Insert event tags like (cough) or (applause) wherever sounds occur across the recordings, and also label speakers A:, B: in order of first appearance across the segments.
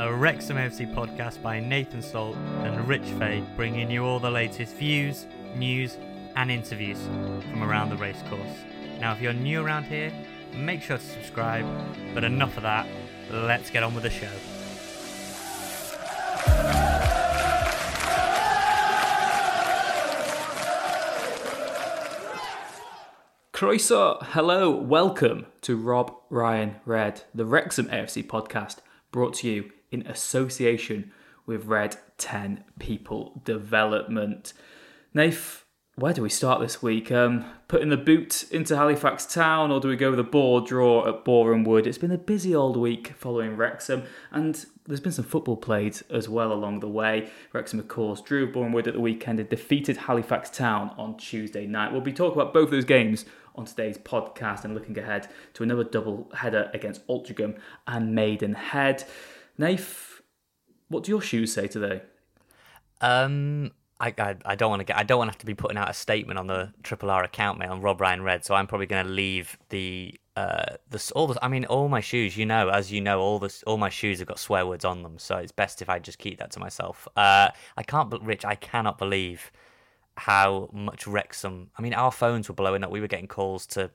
A: a Wrexham FC podcast by Nathan Salt and Rich Fay, bringing you all the latest views, news, and interviews from around the racecourse. Now, if you're new around here, make sure to subscribe. But enough of that, let's get on with the show.
B: Croeso, hello, welcome to Rob Ryan Red, the Wrexham AFC podcast, brought to you in association with Red 10 People Development. Nath, where do we start this week? Um, putting the boot into Halifax Town, or do we go with a ball draw at Boreham Wood? It's been a busy old week following Wrexham, and there's been some football played as well along the way. Wrexham, of course, drew Wood at the weekend and defeated Halifax Town on Tuesday night. We'll be talking about both those games on today's podcast and looking ahead to another double header against Altrincham and Maidenhead. Nath, what do your shoes say today?
A: Um, I, I, I don't want to get I don't want to have to be putting out a statement on the Triple R account, mate, on Rob Ryan Red. So I'm probably going to leave the uh the all the I mean all my shoes. You know, as you know, all the all my shoes have got swear words on them. So it's best if I just keep that to myself. Uh, I can't, but Rich, I cannot believe how much Wrexham. I mean, our phones were blowing up. We were getting calls to,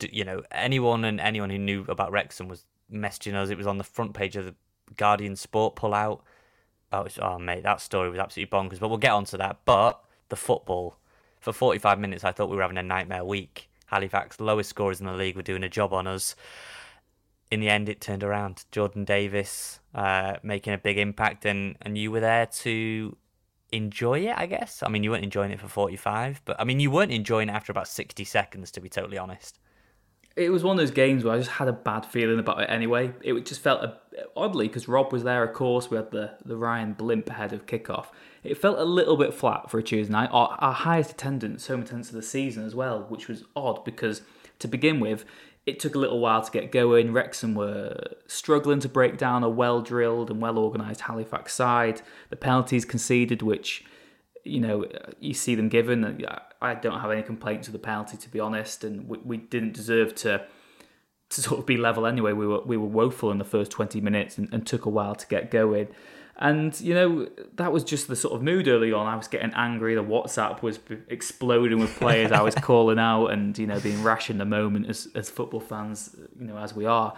A: you know, anyone and anyone who knew about Wrexham was messaging us. It was on the front page of the Guardian Sport pull Oh, oh, mate, that story was absolutely bonkers. But we'll get onto that. But the football, for 45 minutes, I thought we were having a nightmare week. Halifax, lowest scorers in the league, were doing a job on us. In the end, it turned around. Jordan Davies uh, making a big impact, and, and you were there to enjoy it, I guess. I mean, you weren't enjoying it for 45, but I mean, you weren't enjoying it after about 60 seconds, to be totally honest
B: it was one of those games where I just had a bad feeling about it anyway. It just felt a, oddly because Rob was there, of course. We had the, the Ryan Blimp ahead of kickoff. It felt a little bit flat for a Tuesday night. Our, our highest attendance, home attendance of the season as well, which was odd because to begin with, it took a little while to get going. Wrexham were struggling to break down a well drilled and well organised Halifax side. The penalties conceded, which you know, you see them given. I don't have any complaints with the penalty, to be honest, and we, we didn't deserve to to sort of be level anyway. We were we were woeful in the first twenty minutes and, and took a while to get going. And you know that was just the sort of mood early on. I was getting angry. The WhatsApp was exploding with players. I was (laughs) calling out and you know being rash in the moment as as football fans, you know as we are.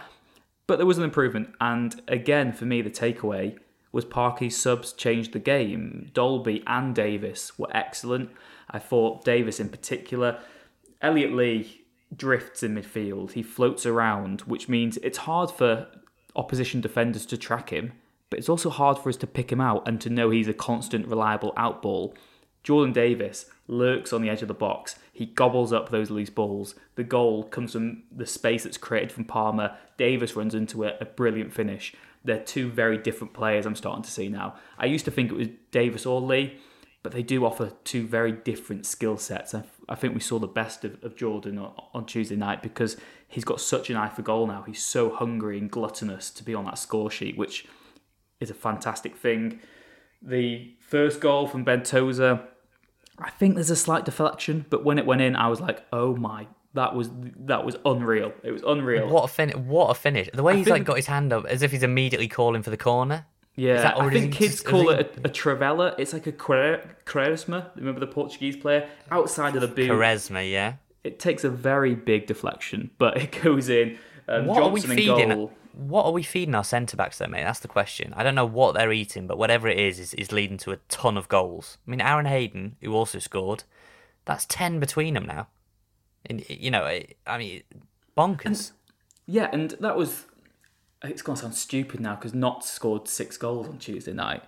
B: But there was an improvement, and again for me the takeaway was Parky's subs changed the game. Dalby and Davies were excellent. I thought Davies in particular. Elliot Lee drifts in midfield. He floats around, which means it's hard for opposition defenders to track him, but it's also hard for us to pick him out and to know he's a constant, reliable outball. Jordan Davies lurks on the edge of the box. He gobbles up those loose balls. The goal comes from the space that's created from Palmer. Davies runs into it, a brilliant finish they're two very different players I'm starting to see now. I used to think it was Davies or Lee, but they do offer two very different skill sets. I, think we saw the best of, of Jordan on, on, Tuesday night because he's got such an eye for goal now. He's so hungry and gluttonous to be on that score sheet, which is a fantastic thing. The first goal from Ben Tozer, I think there's a slight deflection, but when it went in, I was like, "Oh my, that was that was unreal. It was unreal."
A: What a fin! What a finish! The way he's like got his hand up as if he's immediately calling for the corner.
B: Yeah, I think kids call it a, a trivela. It's like a Quaresma. Remember the Portuguese player outside of the boot.
A: Quaresma, yeah.
B: It takes a very big deflection, but (laughs) it goes in. Um,
A: What are we feeding?
B: goal.
A: What are we feeding our centre backs though, mate? That's the question. I don't know what they're eating, but whatever it is, is, is leading to a ton of goals. I mean, Aaron Hayden, who also scored, that's ten between them now. And you know, I mean, bonkers.
B: Yeah, and that was. It's going to sound stupid now because Notts scored six goals on Tuesday night.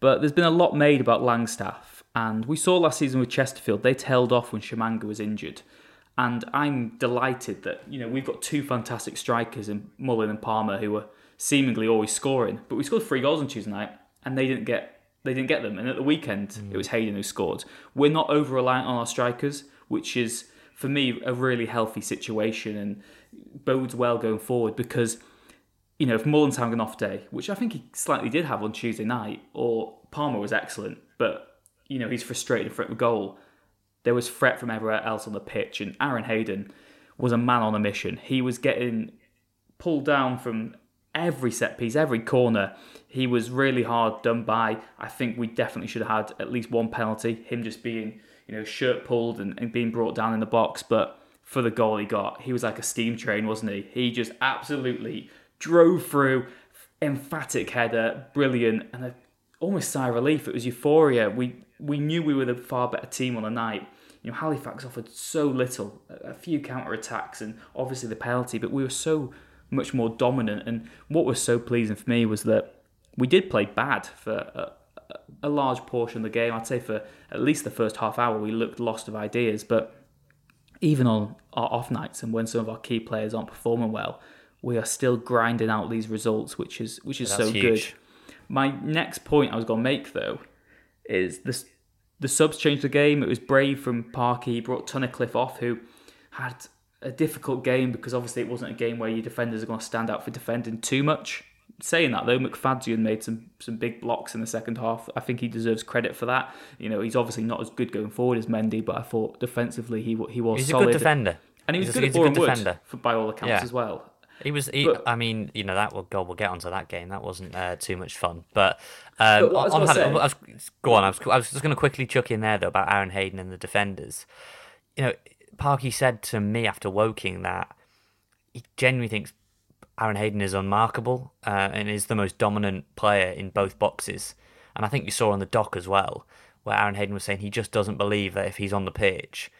B: But there's been a lot made about Langstaff. And we saw last season with Chesterfield, they tailed off when Tshimanga was injured. And I'm delighted that, you know, we've got two fantastic strikers in Mullin and Palmer who were seemingly always scoring. But we scored three goals on Tuesday night and they didn't get they didn't get them. And at the weekend it was mm. Hayden who scored. We're not over reliant on our strikers, which is for me a really healthy situation and bodes well going forward because you know, if Mullin's having an off day, which I think he slightly did have on Tuesday night, or Palmer was excellent, but you know he's frustrated of the goal. There was threat from everywhere else on the pitch, and Aaron Hayden was a man on a mission. He was getting pulled down from every set piece, every corner. He was really hard done by. I think we definitely should have had at least one penalty. Him just being, you know, shirt pulled and, and being brought down in the box. But for the goal he got, he was like a steam train, wasn't he? He just absolutely drove through, emphatic header, brilliant, and a, almost sigh relief. It was euphoria. We we knew we were the far better team on the night. You know, Halifax offered so little, a a few counter attacks, and obviously the penalty, but we were so much more dominant. And what was so pleasing for me was that we did play bad for a large portion of the game. I'd say for at least the first half hour, we looked lost of ideas. But even on our off nights and when some of our key players aren't performing well, we are still grinding out these results, which is which is
A: That's
B: so
A: huge.
B: good. My next point I was going to make though is this: the subs changed the game. It was brave from Parky. He brought Tunnicliffe off, who had a difficult game because obviously it wasn't a game where your defenders are going to stand out for defending too much. Saying that though, McFadzean made some some big blocks in the second half. I think he deserves credit for that. You know, he's obviously not as good going forward as Mendy, but I thought defensively he he was
A: He's a
B: solid.
A: good defender.
B: and he was
A: He's
B: good
A: a,
B: at
A: he's a good
B: Boreham Wood,
A: defender.
B: for, by all accounts
A: Yeah.
B: as well.
A: He was. He,
B: But-
A: I mean, you know that. Well, God, we'll get onto that game. That wasn't uh, too much fun. But, um,
B: But I was
A: on, I was- go on. I was, I was just going to quickly chuck in there though about Aaron Hayden and the defenders. You know, Parky said to me after Woking that he genuinely thinks Aaron Hayden is unmarkable uh, and is the most dominant player in both boxes. And I think you saw on the doc as well, where Aaron Hayden was saying he just doesn't believe that if he's on the pitch,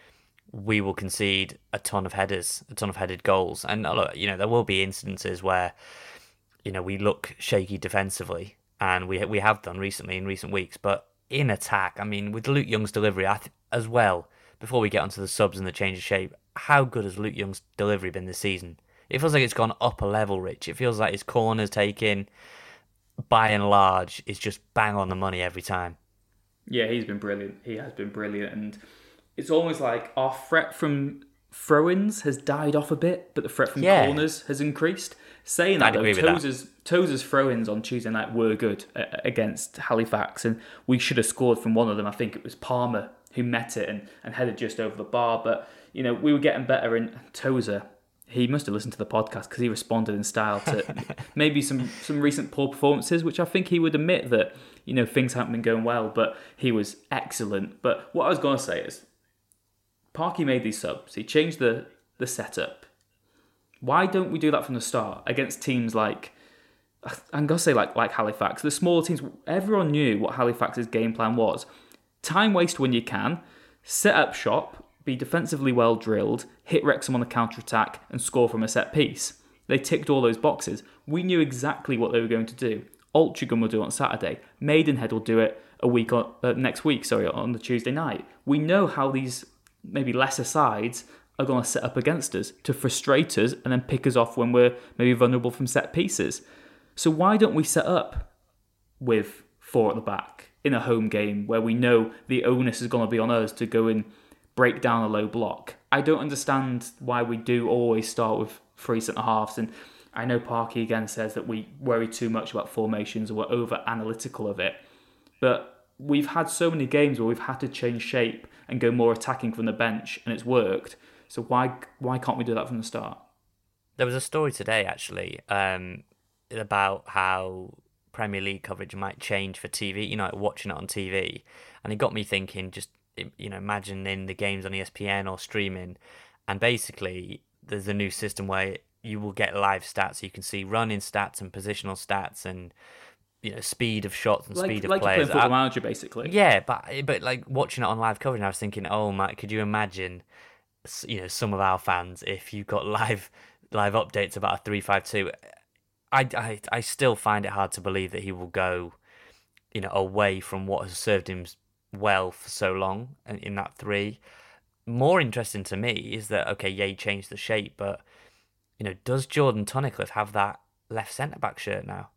A: we will concede a ton of headers, a ton of headed goals. And uh, you know, there will be instances where, you know, we look shaky defensively, and we we have done recently in recent weeks. But in attack, I mean, with Luke Young's delivery th- as well. Before we get onto the subs and the change of shape, how good has Luke Young's delivery been this season? It feels like it's gone up a level, Rich. It feels like his corners taken, by and large, is just bang on the money every time.
B: Yeah, he's been brilliant. He has been brilliant, and it's almost like our threat from throw-ins has died off a bit, but the threat from
A: Yeah.
B: corners has increased. Saying
A: I'd
B: that, though,
A: that.
B: Tozer's, Tozer's throw-ins on Tuesday night were good uh, against Halifax, and we should have scored from one of them. I think it was Palmer who met it and, and headed just over the bar, but you know we were getting better. And Tozer, he must have listened to the podcast because he responded in style to (laughs) maybe some some recent poor performances, which I think he would admit that you know things haven't been going well, but he was excellent. But what I was going to say is, Parky made these subs. He changed the the setup. Why don't we do that from the start against teams like? I'm gonna say like like Halifax, the smaller teams. Everyone knew what Halifax's game plan was: time waste when you can, set up shop, be defensively well drilled, hit Wrexham on the counter attack, and score from a set piece. They ticked all those boxes. We knew exactly what they were going to do. Altrincham will do it on Saturday. Maidenhead will do it a week on uh, next week. Sorry, on the Tuesday night. We know how these maybe lesser sides are going to set up against us to frustrate us and then pick us off when we're maybe vulnerable from set pieces. So why don't we set up with four at the back in a home game where we know the onus is going to be on us to go and break down a low block? I don't understand why we do always start with three centre halves. And I know Parky again says that we worry too much about formations and we're over analytical of it. But we've had so many games where we've had to change shape and go more attacking from the bench, and it's worked. So why why can't we do that from the start?
A: There was a story today actually um, about how Premier League coverage might change for TV. You know, watching it on TV, and it got me thinking. Just you know, imagining the games on ESPN or streaming, and basically there's a new system where you will get live stats. So you can see running stats and positional stats and you know speed of shots and
B: like,
A: speed of
B: like
A: players.
B: Like Football Manager, basically.
A: Yeah, but but like watching it on live coverage, I was thinking, oh my, could you imagine, you know, some of our fans if you got live live updates about a three five two. I, I I still find it hard to believe that he will go, you know, away from what has served him well for so long in that three. More interesting to me is that okay, yeah, he changed the shape, but you know, does Jordan Tunnicliffe have that left centre back shirt now?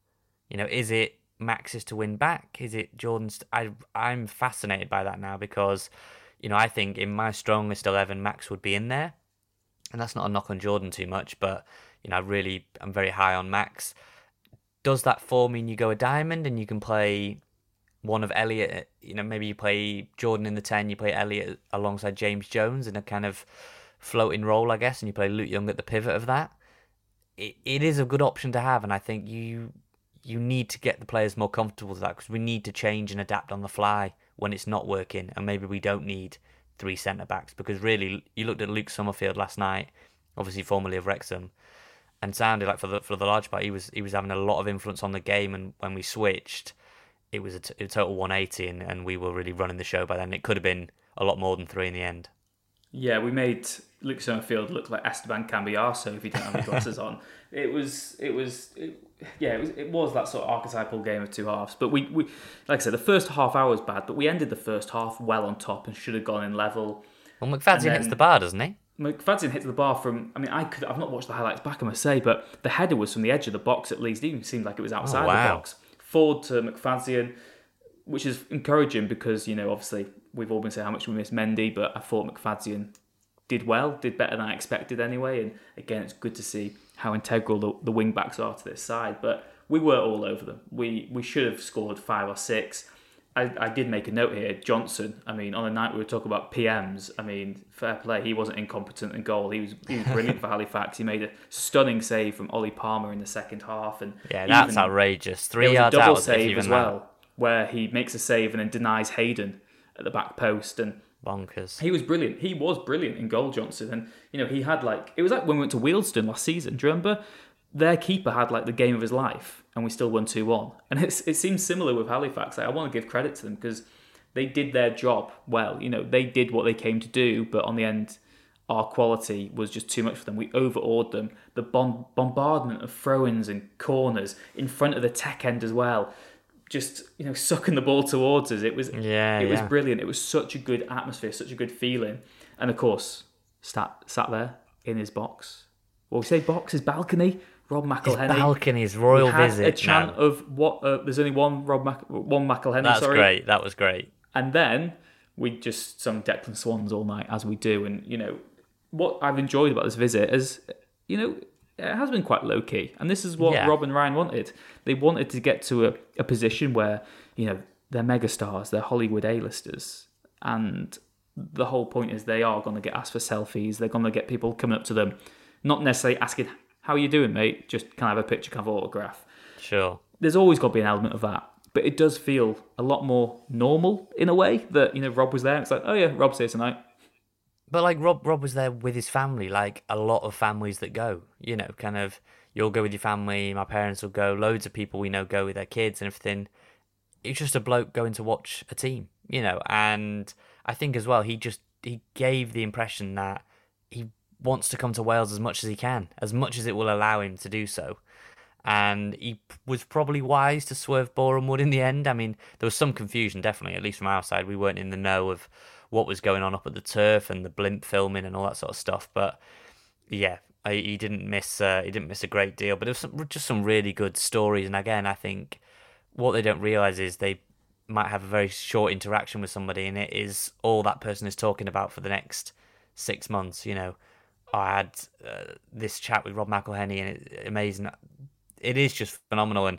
A: You know, is it Max's to win back? Is it Jordan's? I I'm fascinated by that now because, you know, I think in my strongest eleven, Max would be in there, and that's not a knock on Jordan too much, but you know, I really I'm very high on Max. Does that for mean you go a diamond and you can play one of Elliot? You know, maybe you play Jordan in the ten, you play Elliot alongside James Jones in a kind of floating role, I guess, and you play Luke Young at the pivot of that. It, it is a good option to have, and I think you you need to get the players more comfortable with that because we need to change and adapt on the fly when it's not working, and maybe we don't need three centre backs because really, you looked at Luke Summerfield last night, obviously formerly of Wrexham, and sounded like for the for the large part he was he was having a lot of influence on the game, and when we switched, it was a, t- a total 180, and, and we were really running the show by then. It could have been a lot more than three in the end.
B: Yeah, we made Luke Summerfield look like Esteban Cambiaso if he didn't have his glasses (laughs) on. It was, it was, it, yeah, it was, it was that sort of archetypal game of two halves. But we, we, like I said, the first half hour was bad, but we ended the first half well on top and should have gone in level.
A: Well, McFadzean hits the bar, doesn't he?
B: McFadzean hits the bar from. I mean, I could. I've not watched the highlights back, I must say, but the header was from the edge of the box at least. It even seemed like it was outside
A: oh, wow.
B: the box. Forward to McFadzean, which is encouraging because you know obviously we've all been saying how much we miss Mendy, but I thought McFadzean did well, did better than I expected anyway. And again, it's good to see how integral the, the wing backs are to this side. But we were all over them. We we should have scored five or six. I, I did make a note here. Johnson. I mean, on the night we were talking about PMs. I mean, fair play. He wasn't incompetent in goal. He was he was brilliant for (laughs) Halifax. He made a stunning save from Ollie Palmer in the second half. And
A: yeah, that's even, outrageous. Three yards
B: a double
A: out
B: save as well,
A: that.
B: where he makes a save and then denies Hayden at the back post and
A: bonkers.
B: He was brilliant. He was brilliant in goal, Johnson. And, you know, he had like, it was like when we went to Wealdstone last season. Do you remember? Their keeper had like the game of his life and we still won 2 1. And it's, it seems similar with Halifax. Like, I want to give credit to them because they did their job well. You know, they did what they came to do, but on the end, our quality was just too much for them. We overawed them. The bomb- bombardment of throw ins and corners in front of the tech end as well just you know sucking the ball towards us. It was
A: yeah,
B: it
A: yeah.
B: was brilliant. It was such a good atmosphere, such a good feeling, and of course, sat sat there in his box. Well, we say box, his balcony. Rob McElhenney.
A: His balcony, his royal
B: had
A: visit.
B: A chant of what? Uh, there's only one Rob Mac- one McElhenney.
A: That's
B: sorry.
A: great. That was great.
B: And then we just sung Declan Swans all night as we do, and you know what I've enjoyed about this visit is, you know, it has been quite low key, and this is what
A: Yeah.
B: Rob and Ryan wanted. They wanted to get to a, a position where you know they're megastars, they're Hollywood A-listers, and the whole point is they are going to get asked for selfies. They're going to get people coming up to them, not necessarily asking how are you doing, mate. Just can I have a picture, can I have an autograph?
A: Sure.
B: There's always got to be an element of that, but it does feel a lot more normal in a way that you know Rob was there. It's like, oh yeah, Rob's here tonight.
A: But like Rob, Rob was there with his family, like a lot of families that go. You know, kind of you'll go with your family. My parents will go. Loads of people we know go with their kids and everything. It's just a bloke going to watch a team, you know. And I think as well, he just he gave the impression that he wants to come to Wales as much as he can, as much as it will allow him to do so. And he was probably wise to swerve Boreham Wood in the end. I mean, there was some confusion, definitely, at least from our side. We weren't in the know of what was going on up at the turf and the blimp filming and all that sort of stuff. But yeah, I, he didn't miss uh, he didn't miss a great deal. But it was some, just some really good stories. And again, I think what they don't realize is they might have a very short interaction with somebody, and it is all that person is talking about for the next six months. You know, I had uh, this chat with Rob McElhenney, and it's amazing. It is just phenomenal. And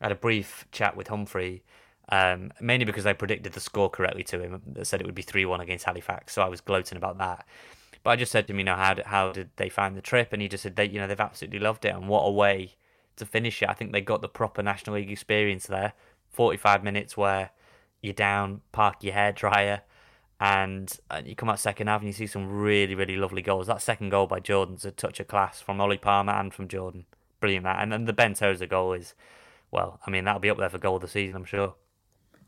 A: I had a brief chat with Humphrey Um, mainly because I predicted the score correctly to him. That said it would be three one against Halifax, so I was gloating about that. But I just said to him, you know, how did, how did they find the trip? And he just said they, you know, they've absolutely loved it, and what a way to finish it. I think they got the proper National League experience there. Forty five minutes where you're down, park your hair dryer, and, and you come out second half and you see some really, really lovely goals. That second goal by Jordan's a touch of class from Ollie Palmer and from Jordan. Brilliant that. And then the Ben Tozer goal is, well, I mean, that'll be up there for goal of the season, I'm sure.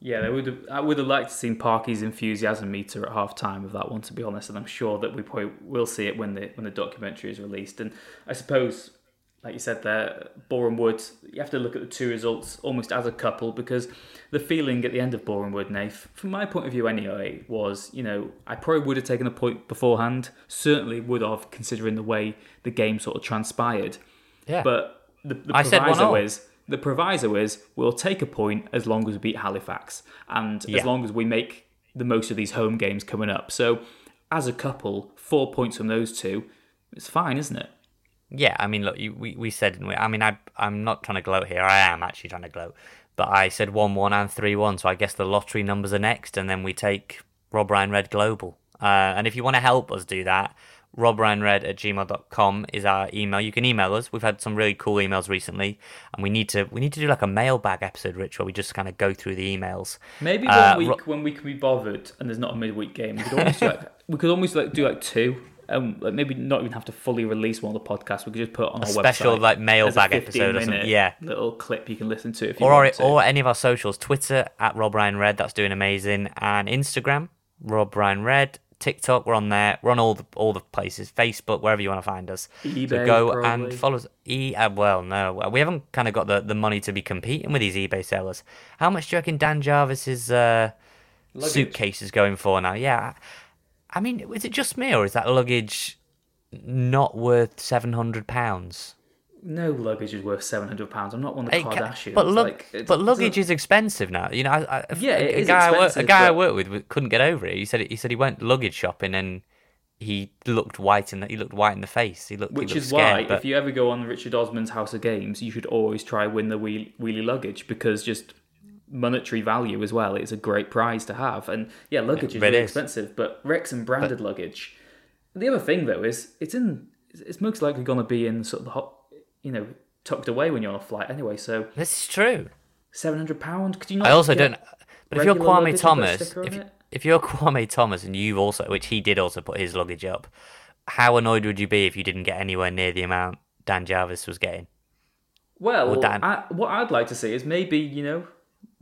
B: Yeah, they would have, I would have liked to seen Parky's enthusiasm meter at half time of that one, to be honest, and I'm sure that we probably will see it when the when the documentary is released. And I suppose, like you said there, Boreham Wood, you have to look at the two results almost as a couple because the feeling at the end of Boreham Wood, Nath, from my point of view anyway, was, you know, I probably would have taken a point beforehand, certainly would have, considering the way the game sort of transpired.
A: Yeah.
B: But the, the
A: I said
B: proviso is the proviso is we'll take a point as long as we beat Halifax and
A: Yeah.
B: as long as we make the most of these home games coming up. So as a couple, four points from those two, it's fine, isn't it?
A: Yeah, I mean, look, you, we we said, we? I mean, I I'm not trying to gloat here. I am actually trying to gloat, but I said one one and three one. So I guess the lottery numbers are next, and then we take Rob Ryan Red Global. Uh, and if you want to help us do that, robryanred at gmail.com is our email. You can email us. We've had some really cool emails recently, and we need to we need to do like a mailbag episode, Rich, where we just kind of go through the emails.
B: Maybe one
A: Uh,
B: week
A: Ro-
B: when we can be bothered and there's not a midweek game, we could almost do like (laughs) we could almost like do like two. Um, like maybe not even have to fully release one of the podcasts. We could just put on our
A: special,
B: website
A: like,
B: a
A: mailbag episode or something, yeah.
B: little clip you can listen to if you
A: or
B: want to.
A: or any of our socials, Twitter at Rob Ryan Red, that's doing amazing, and Instagram Rob Ryan Red, TikTok, we're on there, we're on all the all the places, Facebook, wherever you want to find us. so go
B: probably.
A: and follow us. E, uh, well, no, we haven't kind of got the, the money to be competing with these eBay sellers. How much do you reckon Dan Jarvis's uh, suitcase is going for now? Yeah, I mean, is it just me or is that luggage not worth seven hundred pounds?
B: No luggage is worth seven hundred pounds. I'm not one of the
A: It
B: Kardashians.
A: But look,
B: like, it's-
A: but luggage is expensive now. You know, I, I,
B: Yeah,
A: a, a
B: is
A: guy I work, a guy I
B: but-
A: worked with couldn't get over it. He said he said he went luggage shopping and he looked white in the, he looked white in the face. He looked
B: Which
A: he looked
B: is
A: scared,
B: why,
A: but
B: if you ever go on Richard Osman's House of Games, you should always try win the wheel, wheelie luggage because just monetary value as well. It's a great prize to have, and yeah, luggage is
A: it
B: really
A: is.
B: expensive. But Wrexham branded luggage. The other thing though is it's in. It's most likely going to be in sort of the hot, you know, tucked away when you're on a flight anyway. So
A: this is true.
B: seven hundred pound. Could you not?
A: I also don't. But if you're Kwame
B: and put a
A: Thomas, if, if you're Kwame Thomas and you've also, which he did also put his luggage up, how annoyed would you be if you didn't get anywhere near the amount Dan Jarvis was getting?
B: Well,
A: Dan.
B: I, what I'd like to see is maybe you know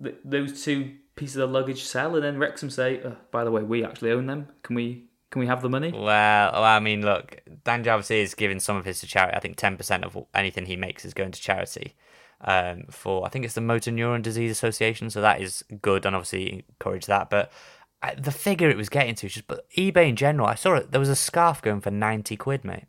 B: th- those two pieces of luggage sell, and then Wrexham say, oh, "By the way, we actually own them. Can we? Can we have the money?"
A: Well, I mean, look, Dan Jarvis is giving some of his to charity. I think ten percent of anything he makes is going to charity. Um, for I think it's the Motor Neuron Disease Association, so that is good, and obviously encourage that. But uh, the figure it was getting to, just but eBay in general, I saw it. There was a scarf going for ninety quid, mate.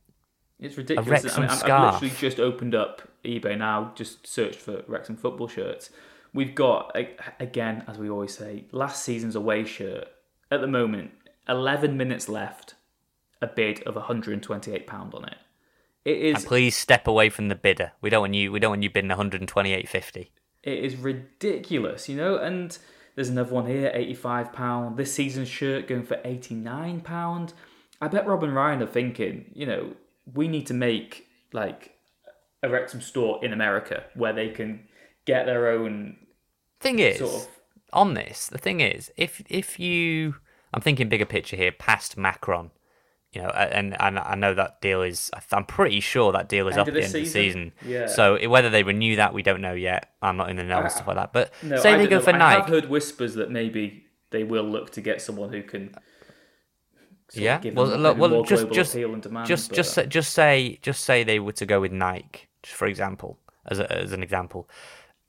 B: It's ridiculous.
A: Wrexham
B: I mean, I've-
A: scarf.
B: I've literally just opened up eBay now, just searched for Wrexham football shirts. We've got again, as we always say, last season's away shirt. At the moment, eleven minutes left. A bid of 128 pound on it. It is.
A: And please step away from the bidder. We don't want you. We don't want you bidding one hundred and twenty-eight fifty.
B: it is ridiculous, you know. And there's another one here, 85 pound. This season's shirt going for 89 pound. I bet Rob and Ryan are thinking, you know, we need to make like a Wrexham store in America where they can get their own
A: Thing is,
B: sort of.
A: on this, the thing is, if if you, I'm thinking bigger picture here, past Macron, you know, and and I know that deal is, I'm pretty sure that deal is
B: End
A: up at the end of the
B: season?
A: season.
B: Yeah.
A: So whether they renew that, we don't know yet. I'm not in the know and stuff like that. But
B: No,
A: say
B: I
A: they go
B: know.
A: for Nike,
B: have heard whispers that maybe they will look to get someone who can.
A: yeah.
B: give
A: Well, look, well, just just
B: demand,
A: just
B: but-
A: just uh, say- just say just say they were to go with Nike, just for example, as a, as an example.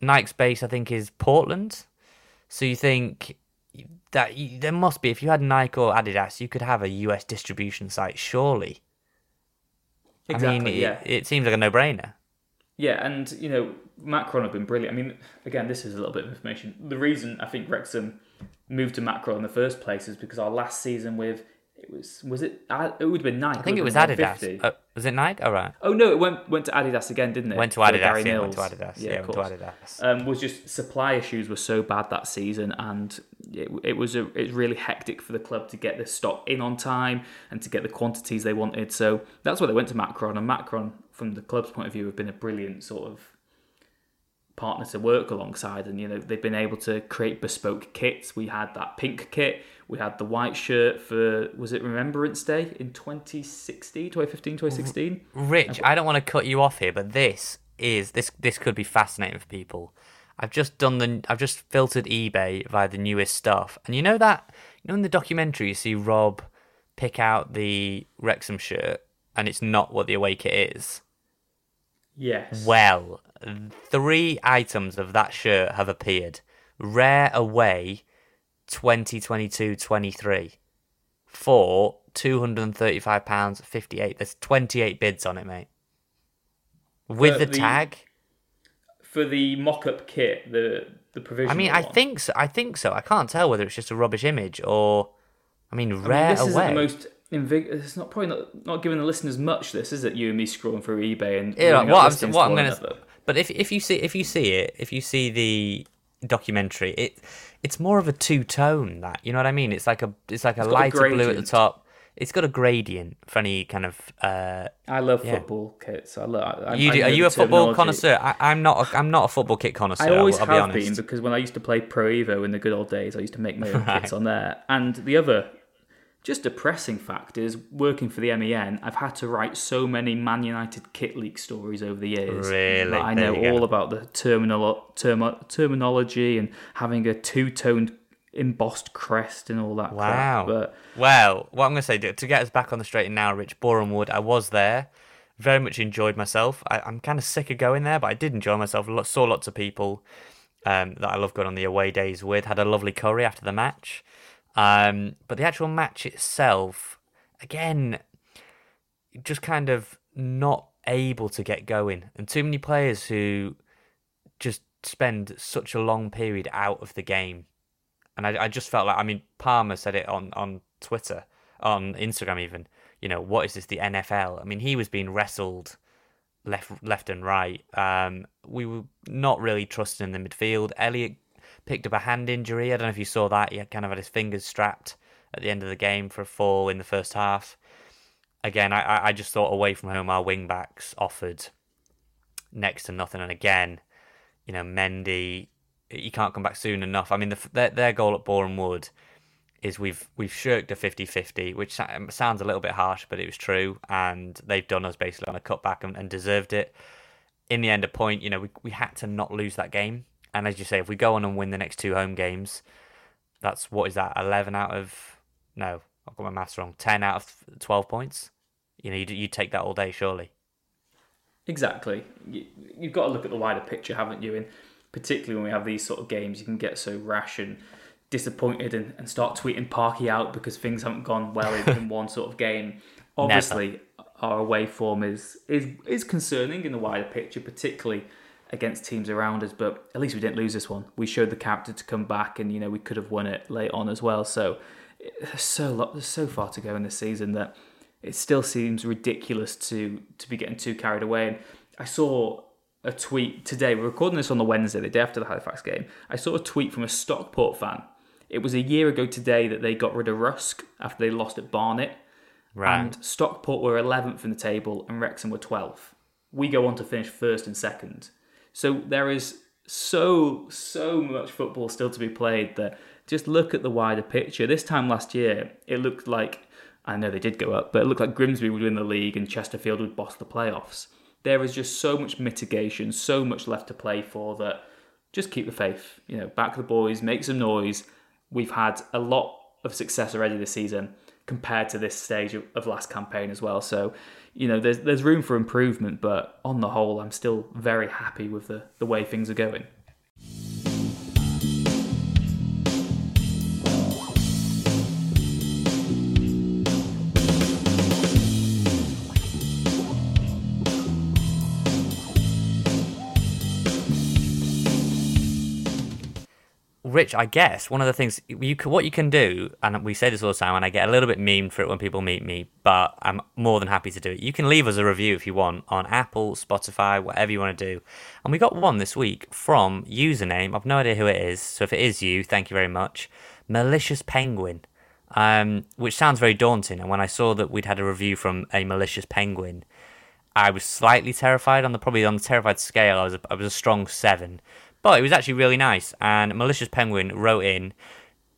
A: Nike's base, I think, is Portland. So you think that you, there must be, if you had Nike or Adidas, you could have a US distribution site, surely.
B: exactly,
A: I mean,
B: yeah.
A: it, it seems like a no-brainer.
B: Yeah, and you know, Macron have been brilliant. I mean, again, this is a little bit of information. The reason I think Wrexham moved to Macron in the first place is because our last season with It was was it? uh, It would have been Nike.
A: I think it was Adidas. Uh, was it Nike? All right.
B: Oh no, it went went to Adidas again, didn't it?
A: Went to Adidas. Yeah, went to Adidas. Yeah,
B: of
A: went to. Adidas.
B: Um, was just supply issues were so bad that season, and it, it was a, it was really hectic for the club to get this stock in on time and to get the quantities they wanted. So that's why they went to Macron, and Macron, from the club's point of view, have been a brilliant sort of partner to work alongside and you know they've been able to create bespoke kits we had that pink kit we had the white shirt for was it remembrance day in 2016 2015 mm-hmm. 2016
A: Rich, I don't want to cut you off here, but this is this this could be fascinating for people. I've just done the I've just filtered eBay via the newest stuff, and you know that you know in the documentary you see Rob pick out the Wrexham shirt, and it's not what the away kit is.
B: yes
A: Well, three items of that shirt have appeared. Rare away 2022-23 for £235.58. There's 28 bids on it, mate. With the,
B: the-
A: tag?
B: for the mock-up kit the the provisional
A: I mean, I
B: one.
A: think so. I think so. I can't tell whether it's just a rubbish image or I mean,
B: I mean,
A: rare
B: this isn't the most invig- it's not probably not, not giving the listeners much this is it you and me scrolling through ebay and
A: Yeah, what
B: up
A: I'm, what I'm gonna. But if if you see if you see it, if you see the documentary, it it's more of a two tone. That you know what I mean? It's like a it's like a
B: a
A: lighter blue at the top. It's got a gradient for any kind of. Uh,
B: I love
A: Yeah.
B: football kits. I love. I,
A: you do,
B: know
A: are you a football connoisseur? I, I'm not. A, I'm not a football kit connoisseur.
B: I always
A: I'll, I'll be
B: have
A: honest.
B: been because when I used to play Pro Evo in the good old days, I used to make my own (laughs)
A: Right.
B: kits on there. And the other, just depressing fact is, working for the MEN, I've had to write so many Man United kit leak stories over the years.
A: Really?
B: I know all about the terminal term, terminology and having a two-toned embossed crest and all that.
A: Wow.
B: Crap. But
A: Well, what I'm going to say to get us back on the straight and narrow, Rich Boreham Wood, I was there. Very much enjoyed myself. I, I'm kind of sick of going there, but I did enjoy myself. Saw lots of people um, that I love going on the away days with. Had a lovely curry after the match. Um, but the actual match itself, again, just kind of not able to get going. And too many players who just spend such a long period out of the game and I, I just felt like I mean Palmer said it on on Twitter, on Instagram even. You know what is this the NFL? I mean he was being wrestled left left and right. Um, we were not really trusting in the midfield. Elliot picked up a hand injury. I don't know if you saw that. He kind of had his fingers strapped at the end of the game for a fall in the first half. Again, I I- just thought away from home our wing backs offered next to nothing, and again, you know Mendy you can't come back soon enough. I mean, the, their, their goal at Boreham Wood is we've we've shirked a 50-50, which sounds a little bit harsh, but it was true, and they've done us basically on a cutback and, and deserved it. In the end, a point, you know, we we had to not lose that game, and as you say, if we go on and win the next two home games, that's what is that eleven out of no, I've got my maths wrong. Ten out of twelve points. You know, you you take that all day, surely.
B: Exactly. You, you've got to look at the wider picture, haven't you? And particularly when we have these sort of games, you can get so rash and disappointed and, and start tweeting Parky out because things haven't gone well in, in (laughs) one sort of game. Obviously, our away form is, is is concerning in the wider picture, particularly against teams around us. But at least we didn't lose this one. We showed the character to come back, and you know we could have won it late on as well. So there's so lot, there's so far to go in this season that it still seems ridiculous to to be getting too carried away. And I saw a tweet today. We're recording this on the Wednesday, the day after the Halifax game. I saw a tweet from a Stockport fan. It was a year ago today that they got rid of Rusk after they lost at Barnet.
A: Right.
B: And Stockport were 11th in the table and Wrexham were 12th. We go on to finish first and second. So there is so, so much football still to be played that just look at the wider picture. This time last year, it looked like, I know they did go up, but it looked like Grimsby would win the league and Chesterfield would boss the playoffs. There is just so much mitigation, so much left to play for that just keep the faith. You know, back the boys, make some noise. We've had a lot of success already this season compared to this stage of, last campaign as well. So, you know, there's there's room for improvement, but on the whole, I'm still very happy with the, the way things are going.
A: Rich, I guess one of the things you can, what you can do, and we say this all the time, and I get a little bit memed for it when people meet me, but I'm more than happy to do it. You can leave us a review if you want on Apple, Spotify, whatever you want to do. And we got one this week from username. I've no idea who it is, so if it is you, thank you very much. Malicious Penguin, um, which sounds very daunting. And when I saw that we'd had a review from a malicious penguin, I was slightly terrified. On the probably on the terrified scale, I was a, I was a strong seven but it was actually really nice. And Malicious Penguin wrote in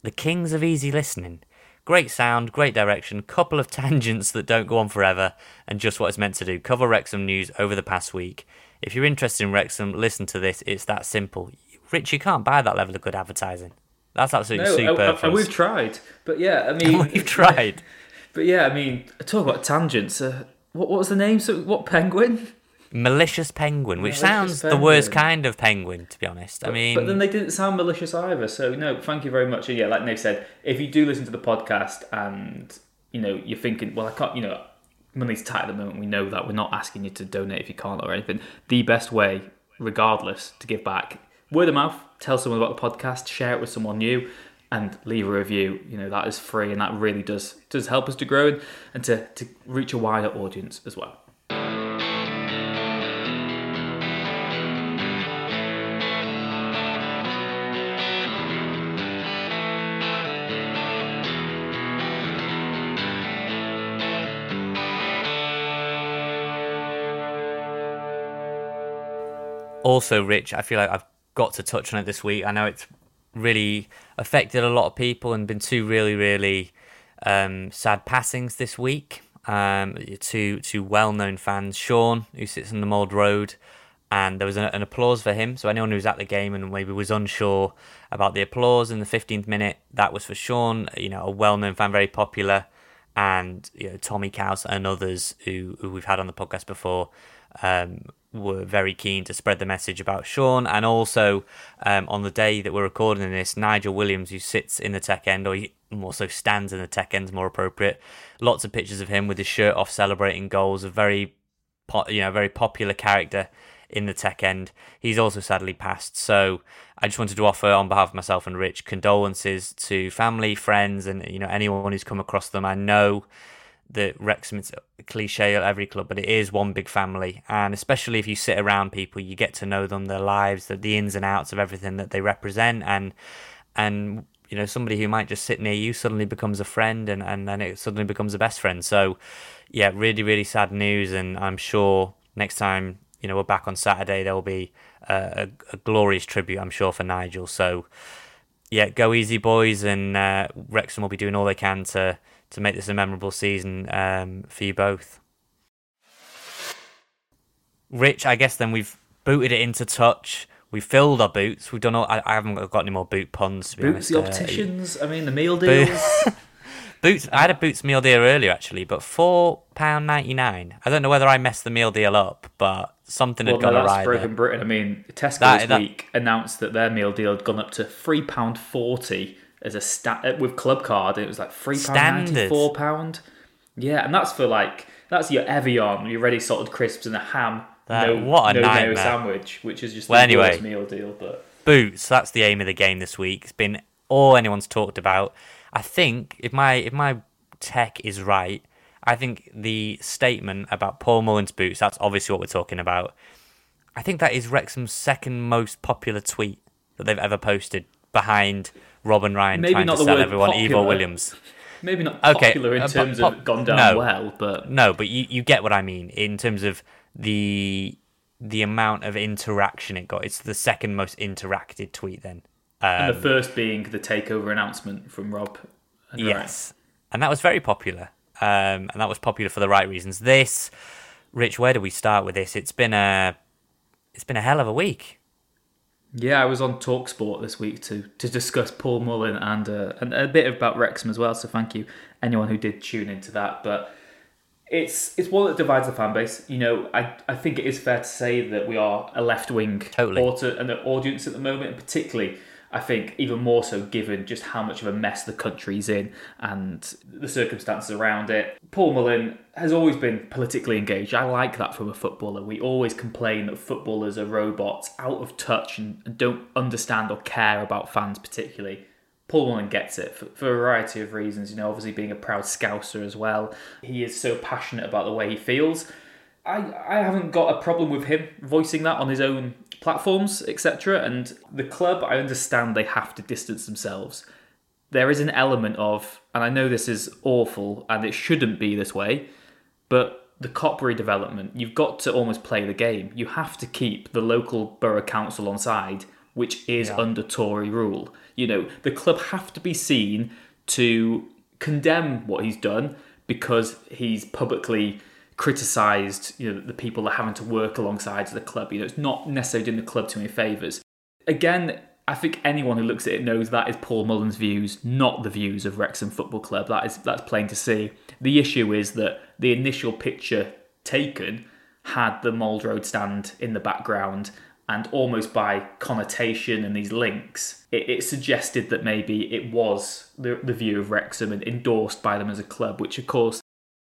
A: The Kings of Easy Listening. Great sound, great direction, couple of (laughs) tangents that don't go on forever, and just what it's meant to do. Cover Wrexham news over the past week. If you're interested in Wrexham, listen to this. It's that simple. Rich, you can't buy that level of good advertising. That's absolutely
B: no,
A: superb.
B: I, I, we've tried, but yeah, I mean, (laughs)
A: we've tried. (laughs)
B: But yeah, I mean, talk about tangents. Uh, what, what was the name? So, what penguin?
A: Malicious penguin, which malicious sounds penguin. the worst kind of penguin, to be honest.
B: But,
A: I mean,
B: but then they didn't sound malicious either. So no, thank you very much. And yeah, like Nick said, if you do listen to the podcast and you know you're thinking, well, I can't, you know, money's tight at the moment. We know that we're not asking you to donate if you can't or anything. The best way, regardless, to give back, word of mouth. Tell someone about the podcast, share it with someone new, and leave a review. You know that is free, and that really does does help us to grow and to to reach a wider audience as well.
A: Also, Rich, I feel like I've got to touch on it this week. I know it's really affected a lot of people and been two really, really um, sad passings this week. Um, two two well known fans, Sean, who sits in the Mold Road, and there was an, an, applause for him. So anyone who was at the game and maybe was unsure about the applause in the 15th minute, that was for Sean. You know, a well known fan, very popular, and you know Tommy Couse and others who who we've had on the podcast before. Um, were very keen to spread the message about Sean. And also, um, on the day that we're recording this, Nigel Williams, who sits in the tech end, or he also stands in the tech end, more appropriate. Lots of pictures of him with his shirt off, celebrating goals. A very, you know, very popular character in the tech end. He's also sadly passed. So I just wanted to offer, on behalf of myself and Rich, condolences to family, friends, and you know anyone who's come across them. I know that Wrexham it's cliche at every club, but it is one big family. And especially if you sit around people, you get to know them, their lives, the, the ins and outs of everything that they represent, and and you know somebody who might just sit near you suddenly becomes a friend, and and then it suddenly becomes a best friend. So yeah, really really sad news, and I'm sure next time you know we're back on Saturday there will be a, a, a glorious tribute, I'm sure for Nigel. So yeah, go easy boys, and uh, Wrexham will be doing all they can to to make this a memorable season um, for you both. Rich, I guess then we've booted it into touch. We filled our boots. We've done all. I, I haven't got any more boot puns. To be
B: boots,
A: honest.
B: the uh, opticians. Uh, I mean, the meal deals. (laughs)
A: boots. I had a boots meal deal earlier actually, but four pound ninety nine. I don't know whether I messed the meal deal up, but something
B: well,
A: had gone
B: no,
A: awry.
B: Broken Britain. I mean, Tesco that, this that, week announced that their meal deal had gone up to three pound forty as a stat uh, with club card. It was like three pound four pound. Yeah, and that's for like that's your Evian, your ready salted crisps and a ham. That, no, what a no nightmare. sandwich, which is just well, the anyway, meal deal. But
A: boots, that's the aim of the game this week. It's been all anyone's talked about. I think if my if my tech is right, I think the statement about Paul Mullin's boots, that's obviously what we're talking about. I think that is Wrexham's second most popular tweet that they've ever posted behind Rob and Ryan Maybe trying to sell everyone popular. Evo Williams.
B: Maybe not popular okay, in uh, terms pop, of gone down
A: no,
B: well, but
A: no, but you, you get what I mean in terms of the the amount of interaction it got. It's the second most interacted tweet then.
B: Um, and the um, first being the takeover announcement from Rob.
A: And yes, Ryan. and that was very popular, um, and that was popular for the right reasons. This, Rich, where do we start with this? It's been a it's been a hell of a week.
B: Yeah, I was on Talksport this week to to discuss Paul Mullin and uh, and a bit about Wrexham as well. So thank you anyone who did tune into that. But it's it's one that divides the fan base. You know, I I think it is fair to say that we are a left wing
A: totally.
B: and the audience at the moment, and particularly. I think even more so given just how much of a mess the country's in and the circumstances around it. Paul Mullin has always been politically engaged. I like that from a footballer. We always complain that footballers are robots, out of touch, and don't understand or care about fans particularly. Paul Mullin gets it for, for, a variety of reasons. You know, obviously being a proud Scouser as well. He is so passionate about the way he feels. I, I haven't got a problem with him voicing that on his own platforms, etc. And the club, I understand they have to distance themselves. There is an element of, and I know this is awful and it shouldn't be this way, but the Kop redevelopment, you've got to almost play the game. You have to keep the local borough council on side, which is yeah. under Tory rule. You know, the club have to be seen to condemn what he's done because he's publicly criticised you know the people that are having to work alongside the club. You know, it's not necessarily doing the club too many favours. Again, I think anyone who looks at it knows that is Paul Mullin's views, not the views of Wrexham Football Club. That is that's plain to see. The issue is that the initial picture taken had the Mold Road stand in the background and almost by connotation and these links, it, it, suggested that maybe it was the, the view of Wrexham and endorsed by them as a club, which of course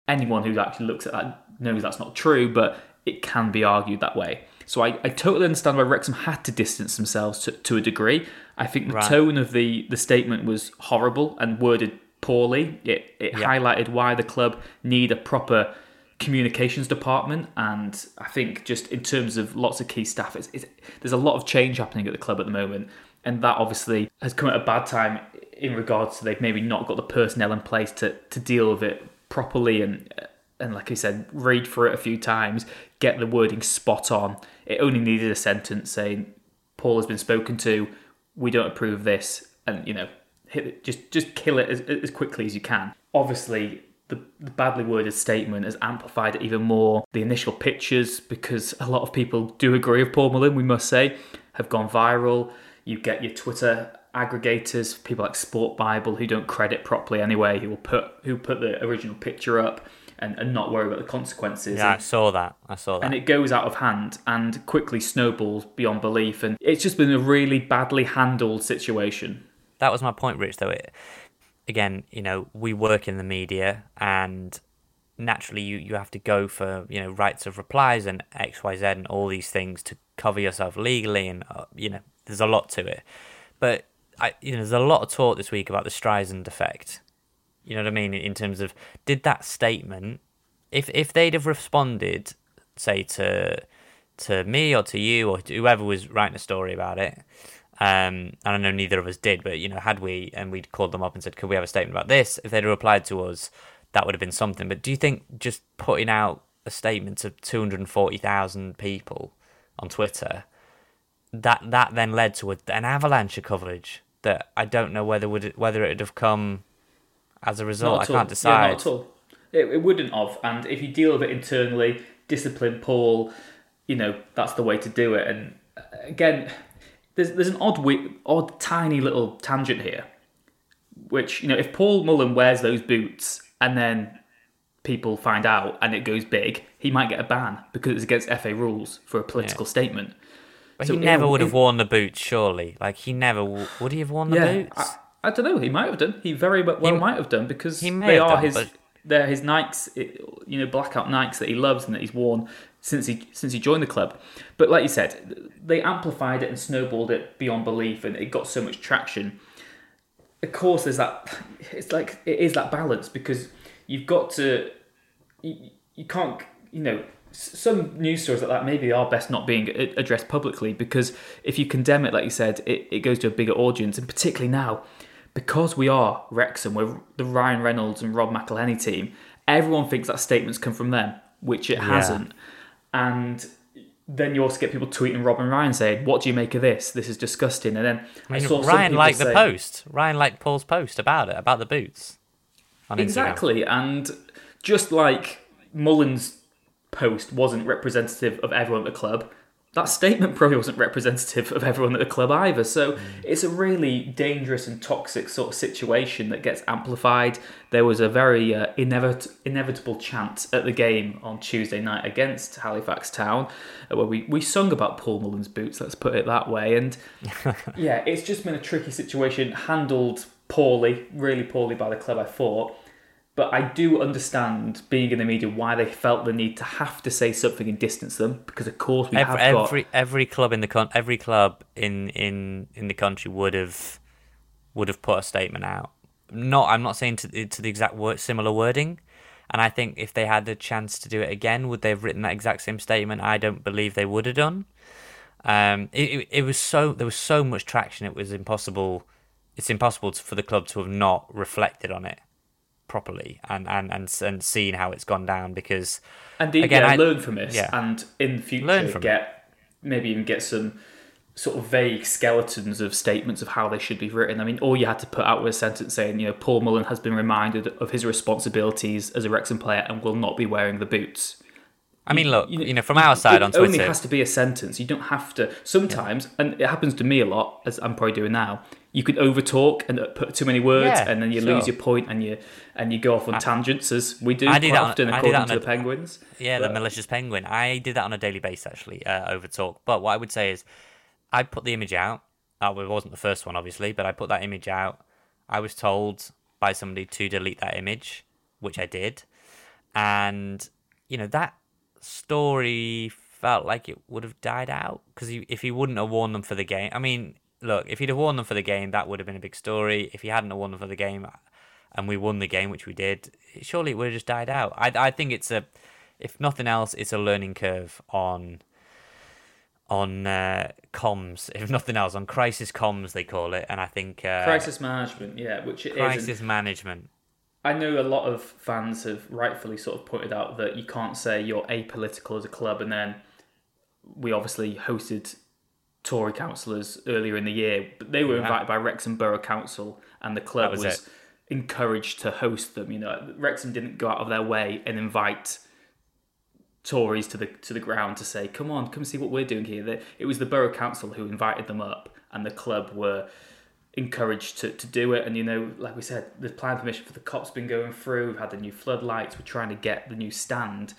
B: anyone who actually looks at that knows that's not true, but it can be argued that way. So I, I totally understand why Wrexham had to distance themselves to, to a degree. I think the right. tone of the, the statement was horrible and worded poorly. It, it highlighted why the club need a proper communications department, and I think just in terms of lots of key staff, it's, it's, there's a lot of change happening at the club at the moment, and that obviously has come at a bad time in regards to they've maybe not got the personnel in place to to deal with it properly and and like I said, read through it a few times, get the wording spot on. It only needed a sentence saying Paul has been spoken to. We don't approve this, and you know, hit it, just just kill it as, as quickly as you can. Obviously, the, the, badly worded statement has amplified it even more. The initial pictures, because a lot of people do agree with Paul Mullin, we must say, have gone viral. You get your Twitter aggregators, people like Sport Bible, who don't credit properly anyway, who will put who put the original picture up and, and not worry about the consequences.
A: Yeah,
B: and,
A: I saw that. I saw that.
B: And it goes out of hand and quickly snowballs beyond belief. And it's just been a really badly handled situation.
A: That was my point, Rich. Though it again, you know, we work in the media and naturally you, you have to go for, you know, rights of replies and XYZ and all these things to cover yourself legally and, uh, you know, there's a lot to it. But, I, you know, there's a lot of talk this week about the Streisand effect. You know what I mean? In terms of, did that statement, if if they'd have responded, say, to to me or to you or to whoever was writing a story about it, um, and I know neither of us did, but you know, had we and we'd called them up and said, "Could we have a statement about this?" If they'd replied to us, that would have been something. But do you think just putting out a statement to two hundred and forty thousand people on Twitter, that that then led to a, an avalanche of coverage that I don't know whether would it, whether it'd have come as a result. I can't decide.
B: Yeah, not at all. It, it wouldn't have. And if you deal with it internally, discipline Paul, you know that's the way to do it. And uh, again there's there's an odd odd tiny little tangent here, which you know if Paul Mullin wears those boots and then people find out and it goes big, he might get a ban because it's against FA rules for a political yeah. statement.
A: But so he never would have worn the boots, surely. Like he never would he have worn the
B: yeah,
A: boots?
B: I, I, don't know. He might have done. He very well he, might have done because they are done, his. But... They're his Nikes, you know, blackout Nikes that he loves and that he's worn since he since he joined the club. But like you said, they amplified it and snowballed it beyond belief, and it got so much traction. Of course, there's that. It's like it is that balance because you've got to. You, you can't. You know, some news stories like that maybe are best not being addressed publicly because if you condemn it, like you said, it, it goes to a bigger audience, and particularly now. Because we are Wrexham, we're the Ryan Reynolds and Rob McElhenney team. Everyone thinks that statement's come from them, which it yeah. hasn't and then you also get people tweeting Rob and Ryan saying, "What do you make of this? This is disgusting." And then
A: I, mean, I saw Ryan liked say, the post. Ryan liked Paul's post about it, about the boots.
B: exactly,
A: Instagram.
B: and just like Mullin's post wasn't representative of everyone at the club, that statement probably wasn't representative of everyone at the club either. So it's a really dangerous and toxic sort of situation that gets amplified. There was a very uh, inevit- inevitable chant at the game on Tuesday night against Halifax Town, uh, where we, we sung about Paul Mullin's boots, let's put it that way. And (laughs) yeah, it's just been a tricky situation, handled poorly, really poorly by the club, I thought. But I do understand being in the media why they felt the need to have to say something and distance them because, of course, we
A: every,
B: have got
A: every every club in the con- every club in in in the country would have would have put a statement out. Not, I'm not saying to to the exact word, similar wording. And I think if they had the chance to do it again, would they have written that exact same statement? I don't believe they would have done. Um, it, it, it was so there was so much traction. It was impossible. It's impossible to, for the club to have not reflected on it properly and and and, and seen how it's gone down because
B: And again, yeah,
A: I-
B: learn from this,
A: yeah.
B: and in the future get maybe even get some sort of vague skeletons of statements of how they should be written. I mean, all you had to put out was a sentence saying, you know, Paul Mullin has been reminded of his responsibilities as a Wrexham player and will not be wearing the boots.
A: I mean, look,
B: You know,
A: you know, from our side
B: it
A: on
B: only has to be a sentence. You don't have to. Sometimes, and it happens to me a lot, as I'm probably doing now. You can overtalk and put too many words,
A: Yeah,
B: and then you
A: sure.
B: lose your point, and you and you go off on tangents, as we do
A: I
B: quite
A: do that
B: often,
A: I
B: according
A: that
B: to
A: a-
B: the Penguins.
A: Yeah,
B: But-
A: the malicious penguin. I did that on a daily basis actually uh, over talk. But what I would say is, I put the image out. Uh, well, it wasn't the first one, obviously, but I put that image out. I was told by somebody to delete that image, which I did, and you know that story felt like it would have died out because if he wouldn't have warned them for the game, I mean, look, if he'd have warned them for the game, that would have been a big story. If he hadn't have warned them for the game, and we won the game, which we did, surely it would have just died out. I, I think it's a, if nothing else, it's a learning curve on, on uh, comms. If nothing else, on crisis comms they call it, and I think uh,
B: crisis management, yeah, which it is. and
A: crisis management.
B: I know a lot of fans have rightfully sort of pointed out that you can't say you're apolitical as a club, and then we obviously hosted Tory councillors earlier in the year, but they were
A: Yeah.
B: invited by Wrexham Borough Council, and the club
A: That was
B: was, encouraged to host them. You know, Wrexham didn't go out of their way and invite Tories to the to the ground to say, "Come on, come see what we're doing here." It was the borough council who invited them up, and the club were encouraged to, to do it. And you know, like we said, the planning permission for the cop's been going through. We've had the new floodlights. We're trying to get the new stand.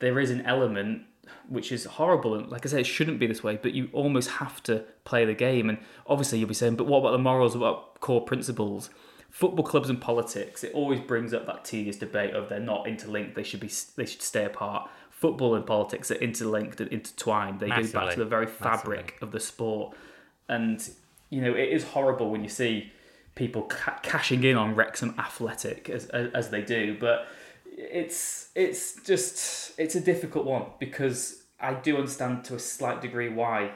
B: There is an element which is horrible, and like I said, it shouldn't be this way. But you almost have to play the game. And obviously, you'll be saying, "But what about the morals? What about core principles?" Football clubs and politics. It always brings up that tedious debate of they're not interlinked. They should be. They should stay apart. Football and politics are interlinked and intertwined. They go back to the very fabric of the sport. And you know, it is horrible when you see people ca- cashing in on Wrexham Athletic as, as as they do, but it's it's just it's a difficult one because I do understand to a slight degree why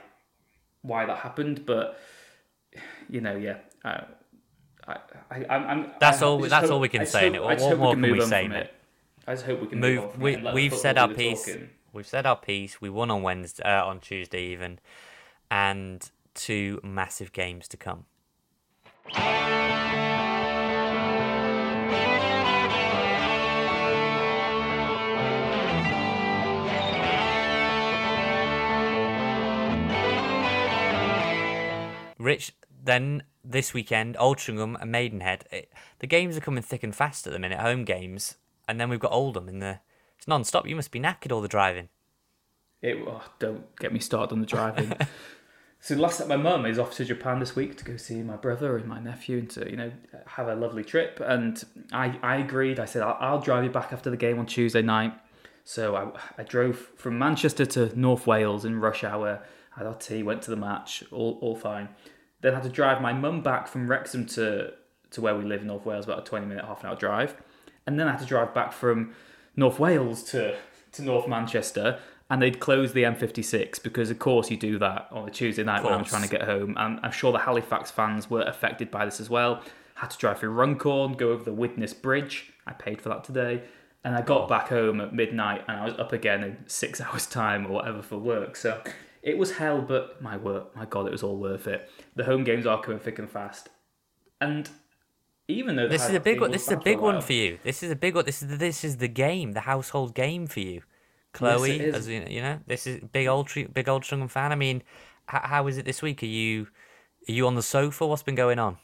B: why that happened, but you know, yeah. Uh, I, I, I'm, I'm,
A: That's
B: I
A: all-
B: just
A: that's
B: hope-
A: all we can
B: I
A: say,
B: hope-
A: Nick.
B: I just
A: What
B: hope
A: more
B: can
A: can we say,
B: from
A: mate?
B: it. I just hope we can move,
A: Move. We
B: it and let the
A: we've said our piece.
B: talking.
A: We've said our piece. We won on Wednesday, uh, on Tuesday even, and two massive games to come. Rich, then this weekend, Altrincham and Maidenhead. It, the games are coming thick and fast at the minute, home games, and then we've got Oldham in the. It's non-stop. You must be knackered all the driving.
B: It oh, don't get me started on the driving. (laughs) so last night, my mum is off to Japan this week to go see my brother and my nephew and to you know have a lovely trip. And I I agreed. I said I'll, I'll drive you back after the game on Tuesday night. So I, I drove from Manchester to North Wales in rush hour. I Had our tea, went to the match, all all fine. Then had to drive my mum back from Wrexham to to where we live in North Wales, about a twenty minute, half an hour drive. And then I had to drive back from North Wales to to North Manchester, and they'd close the M56 because, of course, you do that on a Tuesday night when I'm trying to get home. And I'm sure the Halifax fans were affected by this as well. Had to drive through Runcorn, go over the Widnes Bridge. I paid for that today. And I got back home at midnight and I was up again in six (laughs) hours' time or whatever for work. So it was hell, but my work, my God, it was all worth it. The home games are coming thick and fast. And even though
A: This is a big one. This is a big one for you. This is a big one. This is the, this is the game, the household game for you. Chloe,
B: Yes,
A: as you you know, this is big old big old Tringham fan. I mean, how, how is it this week? Are you are you on the sofa? What's been going on?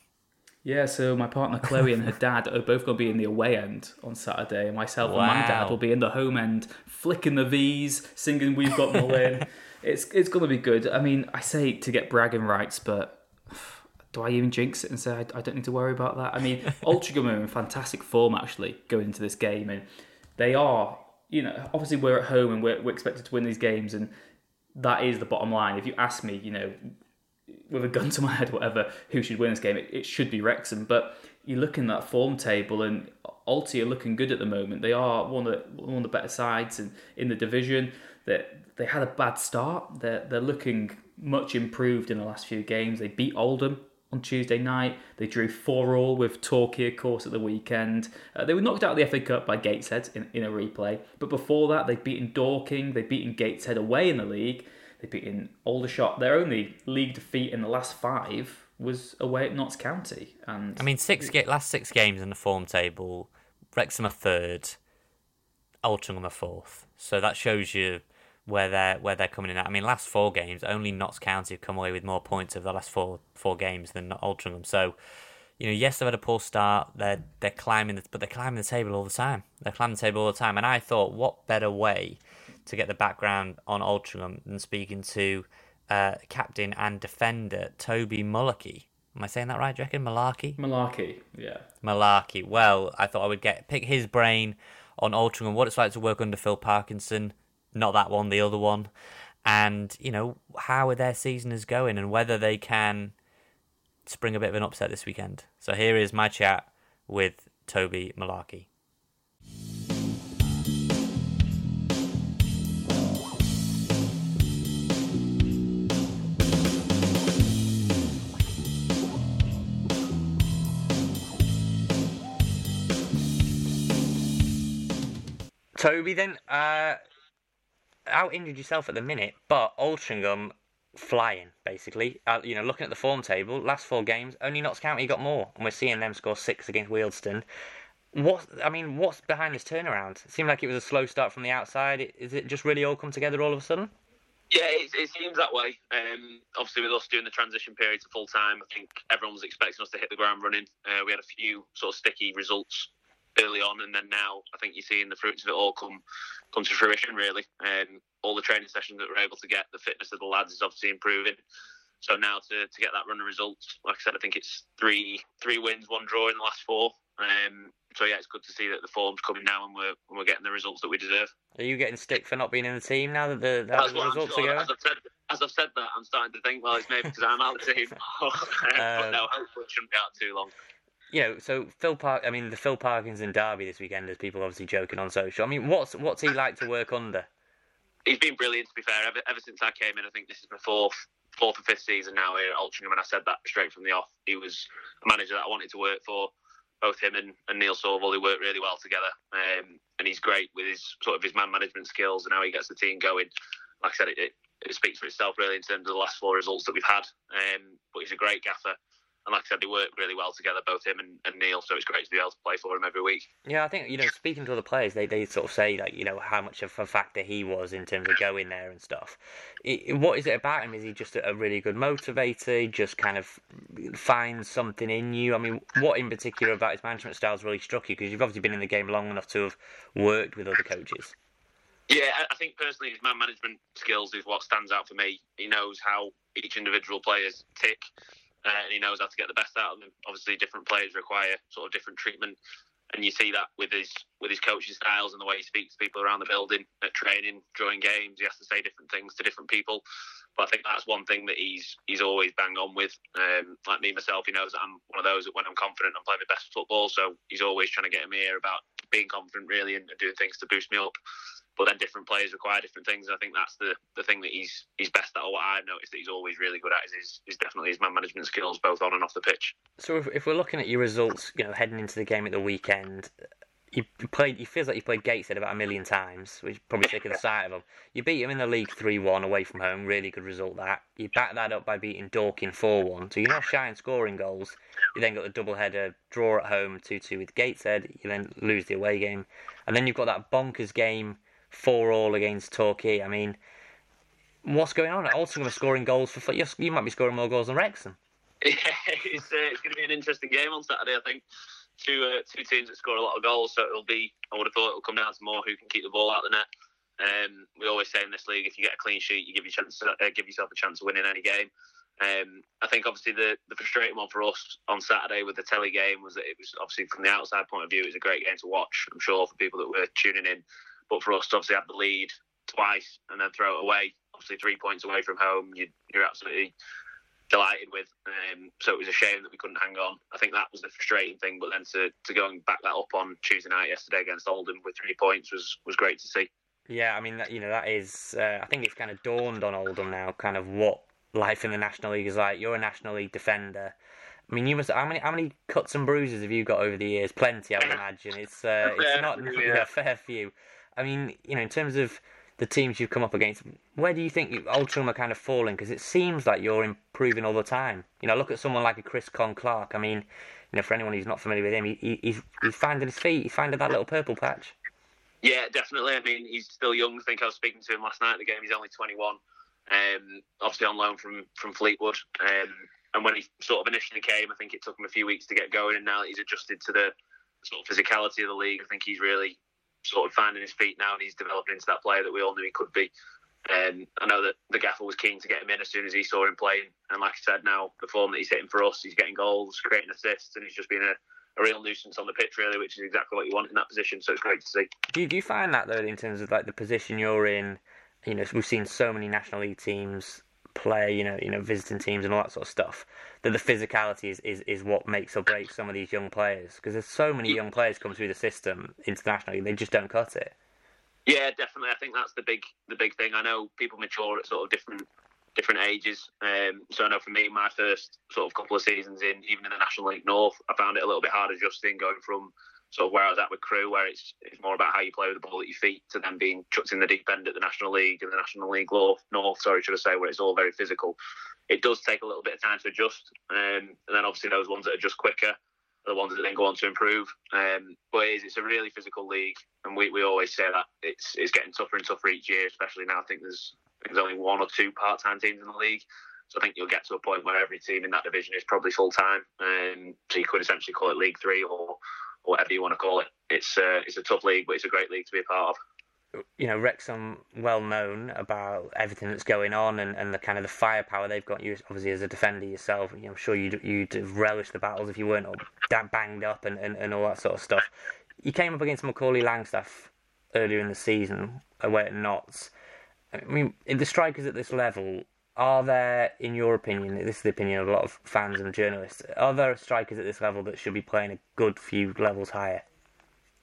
B: Yeah, so my partner Chloe and her dad are both going to be in the away end on Saturday, and myself and my dad will be in the home end, flicking the V's, singing "We've Got Mullin." (laughs) it's it's going to be good. I mean, I say to get bragging rights, but do I even jinx it and say I, I don't need to worry about that? I mean, (laughs) Altrincham are in fantastic form actually going into this game, and they are. You know, obviously we're at home and we're, we're expected to win these games, and that is the bottom line. If you ask me, you know, with a gun to my head, whatever, who should win this game, it, it should be Wrexham. But you look in that form table, and Alti are looking good at the moment. They are one of the, one of the better sides in, in the division. That they had a bad start. They're they're looking much improved in the last few games. They beat Oldham on Tuesday night. They drew four all with Torquay, of course, at the weekend. Uh, they were knocked out of the FA Cup by Gateshead in, in a replay. But before that, they'd beaten Dorking. They'd beaten Gateshead away in the league. They'd beaten Aldershot. Their only league defeat in the last five was away at Notts County. And
A: I mean, six ga- last six games in the form table, Wrexham are third, Altrincham are fourth. So that shows you where they're where they're coming in at. I mean, last four games, only Notts County have come away with more points of the last four four games than Altrincham. So, you know, yes, they've had a poor start. They're they're climbing, the, but they're climbing the table all the time. They're climbing the table all the time. And I thought, what better way to get the background on Altrincham than speaking to uh, captain and defender Toby Mullarkey. Am I saying that right? Do you reckon Malarkey?
B: Malarkey, yeah.
A: Malarkey. Well, I thought I would get pick his brain on Altrincham and what it's like to work under Phil Parkinson. Not that one, the other one. And, you know, how are their season is going and whether they can spring a bit of an upset this weekend. So here is my chat with Toby Mullarkey. Toby, then, uh, out injured yourself at the minute, but Altrincham flying basically. Uh, you know, looking at the form table, last four games, only Notts County got more, and we're seeing them score six against Wealdstone. What I mean, what's behind this turnaround? It seemed like it was a slow start from the outside. Is it just really all come together all of a sudden?
C: Yeah, it, it seems that way. Um, obviously, with us doing the transition period to full time, I think everyone was expecting us to hit the ground running. Uh, we had a few sort of sticky results early on, and then now I think you're seeing the fruits of it all come come to fruition. Really, um, all the training sessions that we're able to get, the fitness of the lads is obviously improving. So now to, to get that run of results, like I said, I think it's three three wins, one draw in the last four. Um, so yeah, it's good to see that the form's coming now and we're and we're getting the results that we deserve.
A: Are you getting stick for not being in the team now that the, that
C: That's
A: the
C: what I'm
A: results
C: sure.
A: are
C: As? I've, said, as I've said that, I'm starting to think, well, it's maybe because I'm out of the team. (laughs) but
A: Um,
C: no, hopefully it shouldn't be out too long.
A: You know, so Phil Park. I mean, the Phil Parkinson derby this weekend, as people obviously joking on social. I mean, what's what's he like to work under?
C: He's been brilliant, to be fair. Ever, ever since I came in, I think this is my fourth, fourth or fifth season now here at Altrincham, and I said that straight from the off. He was a manager that I wanted to work for. Both him and, and Neil Sorvel, they work really well together, um, and he's great with his sort of his man management skills and how he gets the team going. Like I said, it, it, it speaks for itself really in terms of the last four results that we've had. Um, but he's a great gaffer, and like I said, they work really well together, both him and, and Neil. So it's great to be able to play for him every week.
A: Yeah, I think you know, speaking to other players, they, they sort of say like you know how much of a factor he was in terms of going there and stuff. What is it about him? Is he just a really good motivator? He just kind of finds something in you. I mean, what in particular about his management style has really struck you? Because you've obviously been in the game long enough to have worked with other coaches.
C: Yeah, I- I think personally his man management skills is what stands out for me. He knows how each individual players tick, uh, and he knows how to get the best out of them. Obviously, different players require sort of different treatment, and you see that with his with his coaching styles and the way he speaks to people around the building at training, during games. He has to say different things to different people. But I think that's one thing that he's he's always bang on with. Um, like me myself, he knows that I'm one of those that when I'm confident, I'm playing the best football. So he's always trying to get me here about being confident, really, and, and doing things to boost me up but then different players require different things. And I think that's the, the thing that he's he's best at. Or what I've noticed that he's always really good at is, is, is definitely his man management skills, both on and off the pitch.
A: So if, if we're looking at your results, you know, heading into the game at the weekend, you played. You feels like you played Gateshead about a million times, which probably sick of the (laughs) sight of them. You beat him in the league three one away from home, really good result. That you back that up by beating Dorking four one. So you're not shy in scoring goals. You then got the double header draw at home two two with Gateshead. You then lose the away game, and then you've got that bonkers game four all against Torquay. I mean, what's going on? Altrincham are scoring goals for. You might be scoring more goals than Wrexham. (laughs)
C: Yeah, it's, uh, it's going to be an interesting game on Saturday. I think two uh, two teams that score a lot of goals, so it'll be. I would have thought it'll come down to more who can keep the ball out of the net. Um, we always say in this league, if you get a clean sheet, you give, your chance, uh, give yourself a chance of winning any game. Um, I think obviously the, the frustrating one for us on Saturday with the telly game was that it was obviously from the outside point of view, it was a great game to watch. I'm sure for people that were tuning in, but for us to obviously have the lead twice and then throw it away, obviously three points away from home, you, are absolutely delighted with. Um, so it was a shame that we couldn't hang on. I think that was the frustrating thing. But then to, to go and back that up on Tuesday night yesterday against Oldham with three points was was great to see.
A: Yeah, I mean, that, you know, that is. Uh, I think it's kind of dawned on Oldham now, kind of what life in the National League is like. You're a National League defender. I mean, you must. How many how many cuts and bruises have you got over the years? Plenty, I would (laughs) imagine. It's uh, it's not (laughs) yeah. a fair few. I mean, you know, in terms of the teams you've come up against, where do you think you, are kind of falling? Because it seems like you're improving all the time. You know, look at someone like a Chris Conn-Clarke. I mean, you know, for anyone who's not familiar with him, he, he's he's finding his feet. He's finding that little purple patch.
C: Yeah, definitely. I mean, he's still young. I think I was speaking to him last night at the game. He's only 21 um, obviously on loan from from Fleetwood. Um, and when he sort of initially came, I think it took him a few weeks to get going, and now that he's adjusted to the sort of physicality of the league, I think he's really sort of finding his feet now, and he's developing into that player that we all knew he could be. Um, I know that the gaffer was keen to get him in as soon as he saw him playing, and like I said, now the form that he's hitting for us, he's getting goals, creating assists, and he's just been a, a real nuisance on the pitch, really, which is exactly what you want in that position. So it's great to see.
A: Do do you find that though, in terms of like the position you're in? you know, we've seen so many National League teams play, you know, you know, visiting teams and all that sort of stuff. That the physicality is, is, is what makes or breaks some of these young players because there's so many young players come through the system internationally, they just don't cut it.
C: Yeah, definitely. I think that's the big the big thing. I know people mature at sort of different different ages. Um, so I know for me, my first sort of couple of seasons in even in the National League North, I found it a little bit hard adjusting going from sort of where I was at with Crewe, where it's it's more about how you play with the ball at your feet, to then being chucked in the deep end at the National League and the National League North, sorry, should I say, where it's all very physical. It does take a little bit of time to adjust, um, and then obviously those ones that are just quicker are the ones that then go on to improve. Um, but it is, it's a really physical league, and we, we always say that it's it's getting tougher and tougher each year, especially now. I think there's there's only one or two part time teams in the league. So I think you'll get to a point where every team in that division is probably full time. Um, so you could essentially call it League Three or whatever you want to call it. It's uh, it's a tough league, but it's a great league to be a part of
A: you know, Wrexham well known about everything that's going on and, and the kind of the firepower they've got. You obviously as a defender yourself, I'm sure you'd you'd relish the battles if you weren't all banged up and, and, and all that sort of stuff. You came up against Macaulay Langstaff earlier in the season away at Notts. I mean, the strikers at this level, are there, in your opinion, this is the opinion of a lot of fans and journalists, are there strikers at this level that should be playing a good few levels higher?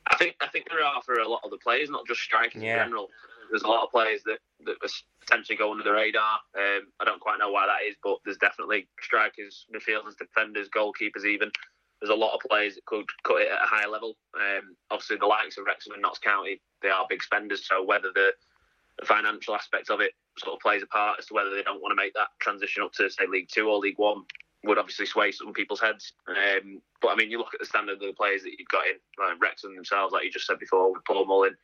C: I think I think there are for a lot of the players, not just strikers yeah. in general. There's a lot of players that, that potentially go under the radar. Um, I don't quite know why that is, but there's definitely strikers, midfielders, defenders, goalkeepers, even. There's a lot of players that could cut it at a higher level. Um, obviously, the likes of Wrexham and Notts County, they are big spenders. So whether the, the financial aspect of it sort of plays a part as to whether they don't want to make that transition up to say League Two or League One, would obviously sway some people's heads. Um, but I mean, you look at the standard of the players that you've got in, like Wrexham themselves, like you just said before, with Paul Mullin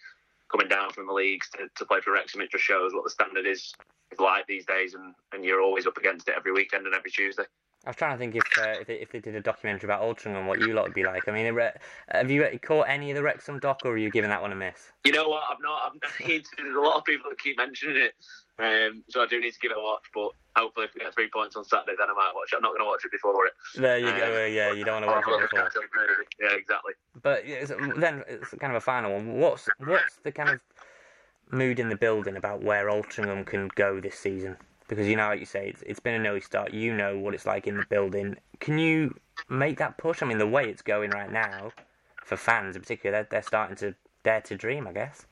C: coming down from the leagues to, to play for Wrexham, it just shows what the standard is like these days, and, and you're always up against it every weekend and every Tuesday.
A: I was trying to think if uh, if, they, if they did a documentary about Altrincham, what you lot would be like. I mean, have you caught any of the Wrexham doc, or are you giving that one a miss?
C: You know what? I've not. I've not. (laughs) There's a lot of people that keep mentioning it, um, so I do need to give it a watch. But hopefully, if we get three points on Saturday, then I might watch it. I'm not going to watch it before it.
A: There you um, go. Yeah, you don't want to watch it before.
C: Yeah, exactly.
A: But then it's kind of a final one. What's what's the kind of mood in the building about where Altrincham can go this season? Because you know, like you say, it's, it's been an early start. You know what it's like in the building. Can you make that push? I mean, the way it's going right now, for fans in particular, they're, they're starting to dare to dream, I guess.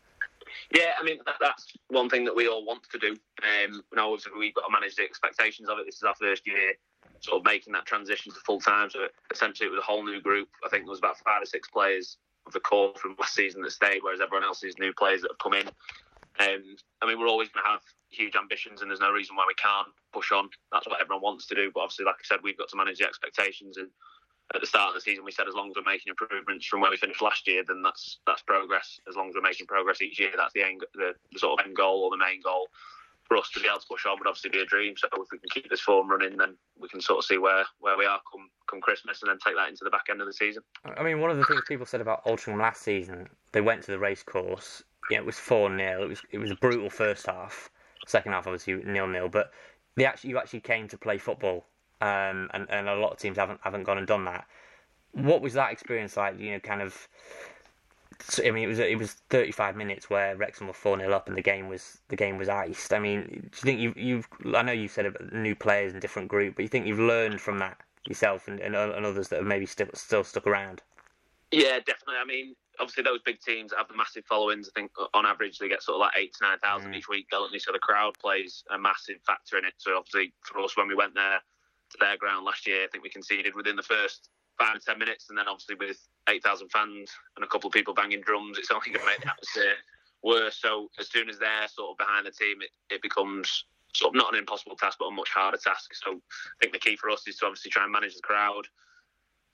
C: Yeah, I mean that, that's one thing that we all want to do. Um, now, we've got to manage the expectations of it. This is our first year, sort of making that transition to full time. So essentially, it was a whole new group. I think there was about five or six players of the core from last season that stayed, whereas everyone else is new players that have come in. Um, I mean, we're always going to have huge ambitions, and there's no reason why we can't push on. That's what everyone wants to do. But obviously, like I said, we've got to manage the expectations and at the start of the season we said as long as we're making improvements from where we finished last year, then that's that's progress. As long as we're making progress each year, that's the end, the, the sort of end goal or the main goal for us to be able to push on would obviously be a dream. So if we can keep this form running, then we can sort of see where, where we are come come Christmas, and then take that into the back end of the season.
A: I mean, one of the things people said about Altrincham last season, they went to the racecourse. Yeah, it was four 0 It was it was a brutal first half. Second half, obviously nil nil. But they actually you actually came to play football, um, and and a lot of teams haven't haven't gone and done that. What was that experience like? You know, kind of. I mean, it was it was 35 minutes where Wrexham were 4 0 up and the game was the game was iced. I mean, do you think you've you've I know you've said about new players and different group, but you think you've learned from that yourself and, and, and others that have maybe still still stuck around?
C: Yeah, definitely. I mean, obviously those big teams have the massive followings. I think on average they get sort of like eight to nine thousand mm. each week, don't they? So the crowd plays a massive factor in it. So obviously for us when we went there to their ground last year, I think we conceded within the first five to ten minutes, and then obviously with eight thousand fans and a couple of people banging drums, it's (laughs) only going to make the atmosphere worse. So as soon as they're sort of behind the team, it, it becomes sort of not an impossible task, but a much harder task. So I think the key for us is to obviously try and manage the crowd,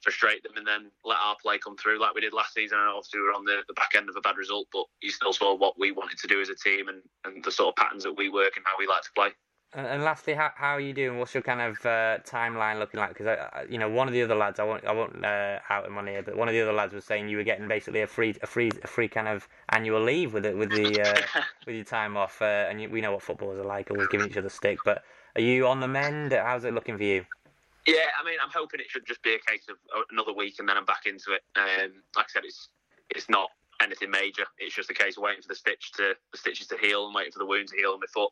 C: frustrate them, and then let our play come through like we did last season. And obviously we were on the, the back end of a bad result, but you still saw what we wanted to do as a team and, and the sort of patterns that we work and how we like to play.
A: And lastly, how, how are you doing? What's your kind of uh, timeline looking like? Because you know, one of the other lads, I won't, I won't uh, out him on here, but one of the other lads was saying you were getting basically a free, a free, a free kind of annual leave with it, with the uh, (laughs) with your time off. Uh, and you, we know what footballers are like, always giving each other a stick. But are you on the mend? How's it looking for you?
C: Yeah, I mean, I'm hoping it should just be a case of uh, another week and then I'm back into it. Um, like I said, it's it's not anything major. It's just a case of waiting for the stitch to the stitches to heal and waiting for the wound to heal in my foot.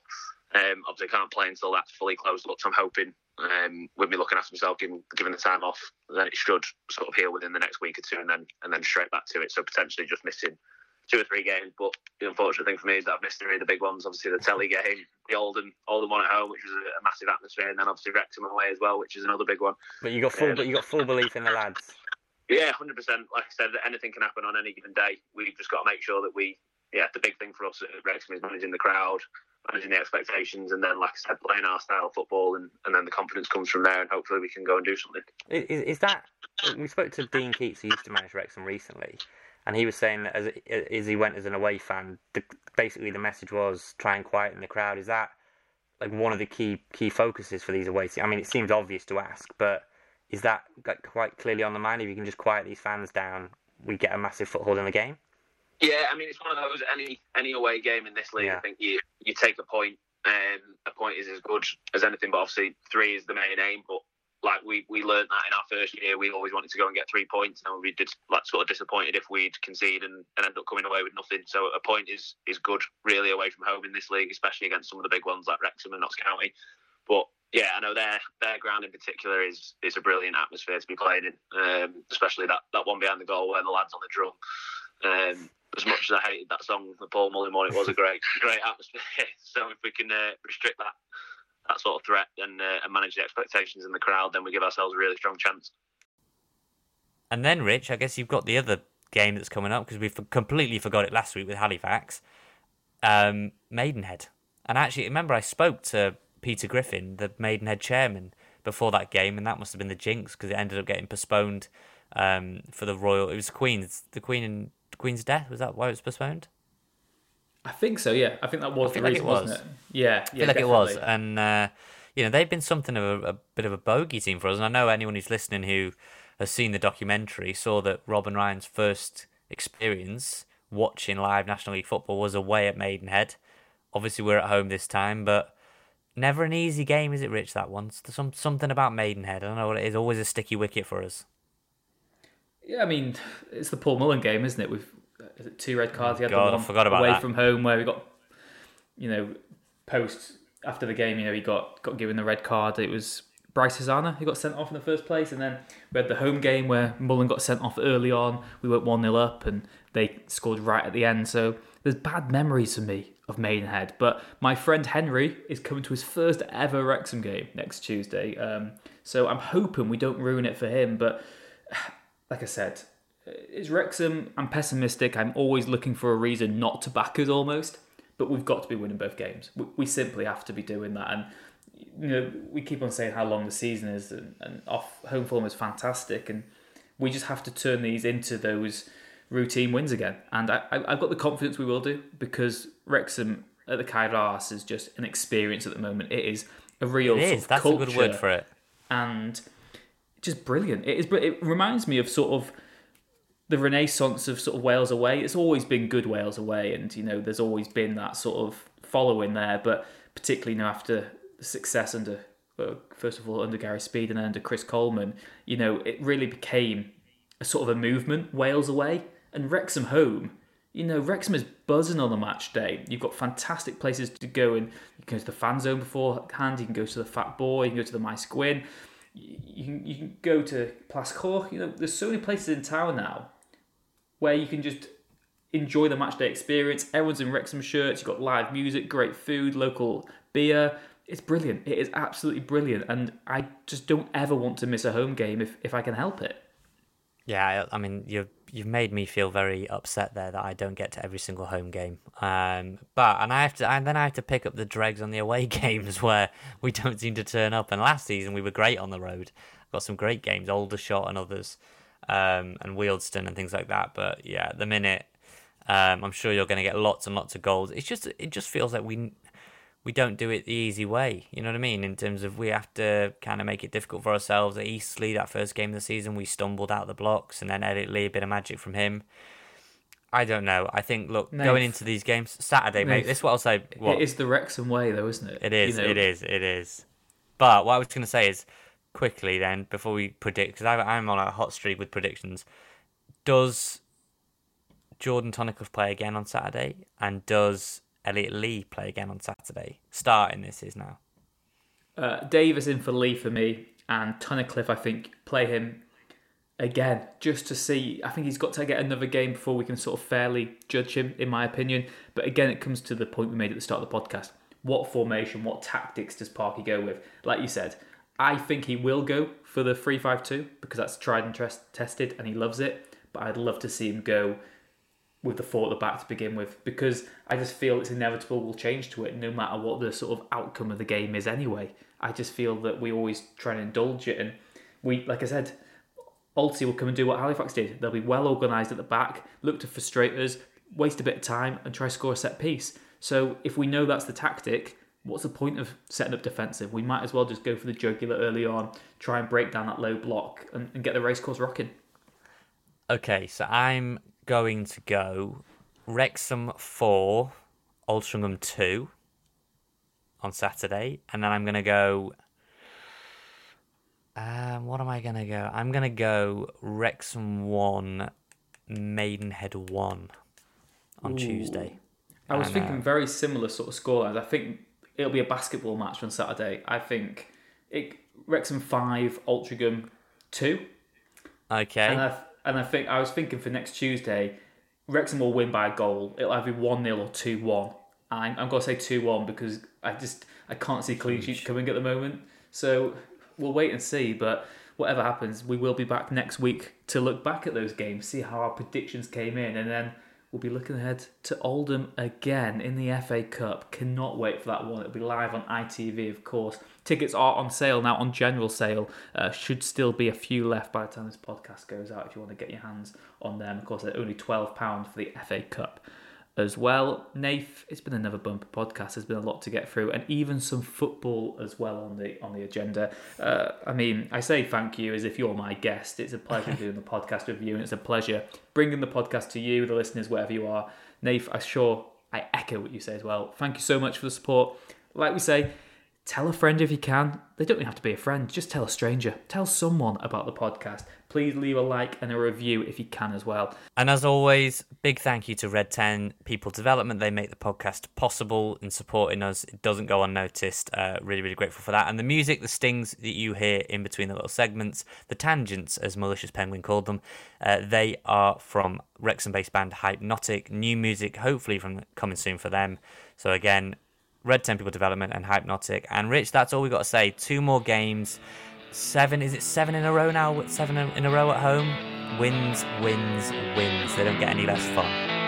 C: Um, obviously, I can't play until that's fully closed up. So I'm hoping, um, with me looking after myself, giving given the time off, then it should sort of heal within the next week or two, and then and then straight back to it. So potentially just missing two or three games. But the unfortunate thing for me is that I've missed three of the big ones. Obviously, the Telly game, the Oldham Oldham one at home, which was a, massive atmosphere, and then obviously Wrexham away as well, which is another big one.
A: But you got full, um, you got full belief in the lads.
C: Yeah, hundred percent. Like I said, anything can happen on any given day. We've just got to make sure that we, yeah, the big thing for us at Wrexham is managing the crowd, managing the expectations, and then, like I said, playing our style of football, and, and then the confidence comes from there, and hopefully we can go and do something.
A: Is, is that we spoke to Dean Keates, who used to manage Wrexham recently, and he was saying that as as he went as an away fan, the, basically the message was try and quieten the crowd. Is that like one of the key key focuses for these away teams? I mean, it seems obvious to ask, but is that quite clearly on the mind? If you can just quiet these fans down, we get a massive foothold in the game.
C: Yeah, I mean it's one of those any any away game in this league. Yeah. I think you you take a point, and a point is as good as anything. But obviously, three is the main aim. But like we we learned that in our first year, we always wanted to go and get three points, and we did like sort of disappointed if we'd concede and, and end up coming away with nothing. So a point is is good really away from home in this league, especially against some of the big ones like Wrexham and Notts County. But yeah, I know their their ground in particular is is a brilliant atmosphere to be playing in, um, especially that, that one behind the goal where the lads on the drum. Um, as much as I hated that song, the Paul Mullin one, it was a great great atmosphere. (laughs) So if we can uh, restrict that that sort of threat and, uh, and manage the expectations in the crowd, then we give ourselves a really strong chance.
A: And then, Rich, I guess you've got the other game that's coming up because we completely forgot it last week with Halifax, um, Maidenhead. And actually, remember I spoke to Peter Griffin, the Maidenhead chairman, before that game, and that must have been the jinx because it ended up getting postponed um, for the royal. It was Queen's, the Queen and Queen's death. Was that why it was postponed?
B: I think so. Yeah, I think that was the reason, like was. not it? Yeah, yeah, I
A: feel like definitely. it was, and uh, you know they've been something of a, a, bit of a bogey team for us. And I know anyone who's listening who has seen the documentary saw that Rob and Ryan's first experience watching live National League football was away at Maidenhead. Obviously, we're at home this time, but Never an easy game, is it, Rich? That one. Some something about Maidenhead. I don't know what it is. Always a sticky wicket for us.
B: Yeah, I mean, it's the Paul Mullin game, isn't it? With two red cards.
A: He had God, the one I forgot about
B: away
A: that.
B: from home where we got, you know, post after the game. You know, he got got given the red card. It was Bryce Hosannah who got sent off in the first place, and then we had the home game where Mullin got sent off early on. We went one 0 up, and they scored right at the end. So there's bad memories for me of Maidenhead. But my friend Henry is coming to his first ever Wrexham game next Tuesday. Um, so I'm hoping we don't ruin it for him. But (sighs) like I said, it's Wrexham. I'm pessimistic. I'm always looking for a reason not to back us almost. But we've got to be winning both games. We, we simply have to be doing that. And you know, we keep on saying how long the season is, and, and off home form is fantastic, and we just have to turn these into those routine wins again. And I, I, have got the confidence we will do because Wrexham at the Cae Ras is just an experience at the moment. It is a real
A: it is. That's
B: culture
A: a good word for it.
B: And just brilliant. It is. It reminds me of sort of the renaissance of sort of Wales away. It's always been good Wales away, and you know there's always been that sort of following there. But particularly now after the success under well, first of all under Gary Speed and then under Chris Coleman, you know it really became a sort of a movement Wales away and Wrexham home. You know, Wrexham is buzzing on the match day. You've got fantastic places to go, and you can go to the fan zone beforehand. You can go to the Fat Boy. You can go to the My Gwyn. You can, you can go to Plas. You know, there's so many places in town now where you can just enjoy the match day experience. Everyone's in Wrexham shirts. You've got live music, great food, local beer. It's brilliant. It is absolutely brilliant, and I just don't ever want to miss a home game if, if I can help it.
A: Yeah, I mean, you've you've made me feel very upset there that I don't get to every single home game. Um, but and I have to, and then I have to pick up the dregs on the away (laughs) games where we don't seem to turn up. And last season we were great on the road. Got some great games, Aldershot and others, um, and Wealdstone and things like that. But yeah, at the minute, um, I'm sure you're going to get lots and lots of goals. It's just it just feels like we we don't do it the easy way. You know what I mean? In terms of we have to kind of make it difficult for ourselves. At Eastleigh, that first game of the season, we stumbled out the blocks, and then Elliot Lee, a bit of magic from him. I don't know. I think look Nath. going into these games Saturday, Nath. mate. This is what I'll say. What?
B: It is the Wrexham way, though, isn't it?
A: It is. You know? It is. It is. But what I was going to say is quickly then before we predict because I'm on a hot streak with predictions. Does Jordan Tunnicliffe play again on Saturday? And does Elliot Lee play again on Saturday. Starting this is now.
B: Uh, Davies in for Lee for me, and Tunnicliffe, I think, play him again just to see. I think he's got to get another game before we can sort of fairly judge him, in my opinion. But again, it comes to the point we made at the start of the podcast. What formation, what tactics does Parky go with? Like you said, I think he will go for the 3 5 2 because that's tried and tested and he loves it. But I'd love to see him go with the four at the back to begin with because I just feel it's inevitable we'll change to it no matter what the sort of outcome of the game is anyway. I just feel that we always try and indulge it and we like I said, Alty will come and do what Halifax did. They'll be well organised at the back, look to frustrate us, waste a bit of time and try score a set piece. So if we know that's the tactic, what's the point of setting up defensive? We might as well just go for the jugular early on, try and break down that low block and, and get the racecourse rocking.
A: Okay, so I'm going to go Wrexham 4, Altrincham 2 on Saturday. And then I'm going to go. Um, what am I going to go? I'm going to go Wrexham 1, Maidenhead 1 on Ooh. Tuesday.
B: I was and, thinking uh, very similar sort of scorelines. I think it'll be a basketball match on Saturday. I think it Wrexham 5, Altrincham 2.
A: Okay. And
B: I, and I think I was thinking for next Tuesday, Wrexham will win by a goal. It'll either be one 0 or two one. I'm, I'm going to say two one because I just I can't see clean sheets coming at the moment. So we'll wait and see. But whatever happens, we will be back next week to look back at those games, see how our predictions came in, and then we'll be looking ahead to Oldham again in the FA Cup. Cannot wait for that one. It'll be live on ITV, of course. Tickets are on sale now, on general sale. Uh, should still be a few left by the time this podcast goes out if you want to get your hands on them. Of course, they're only £12 for the FA Cup as well. Nath, it's been another bumper podcast. There's been a lot to get through, and even some football as well on the on the agenda. Uh, I mean, I say thank you as if you're my guest. It's a pleasure doing the podcast with you, and it's a pleasure bringing the podcast to you, the listeners, wherever you are. Nath, I'm sure I echo what you say as well. Thank you so much for the support. Like we say, Tell a friend if you can. They don't even have to be a friend, just tell a stranger. Tell someone about the podcast. Please leave a like and a review if you can as well.
A: And as always, big thank you to Red 10 People Development. They make the podcast possible in supporting us. It doesn't go unnoticed. Uh, really, really grateful for that. And the music, the stings that you hear in between the little segments, the tangents, as Malicious Penguin called them, uh, they are from Wrexham based band Hypenotic. New music, hopefully, from coming soon for them. So, again, Red 10 People Development, and Hypenotic. And Rich, that's all we've got to say. Two more games seven is it seven in a row now? Seven in a row at home. Wins, wins, wins. They don't get any less fun.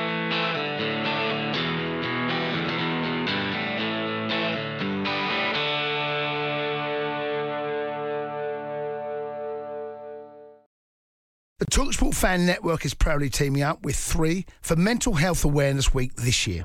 D: The Talksport Fan Network is proudly teaming up with Three for Mental Health Awareness Week this year.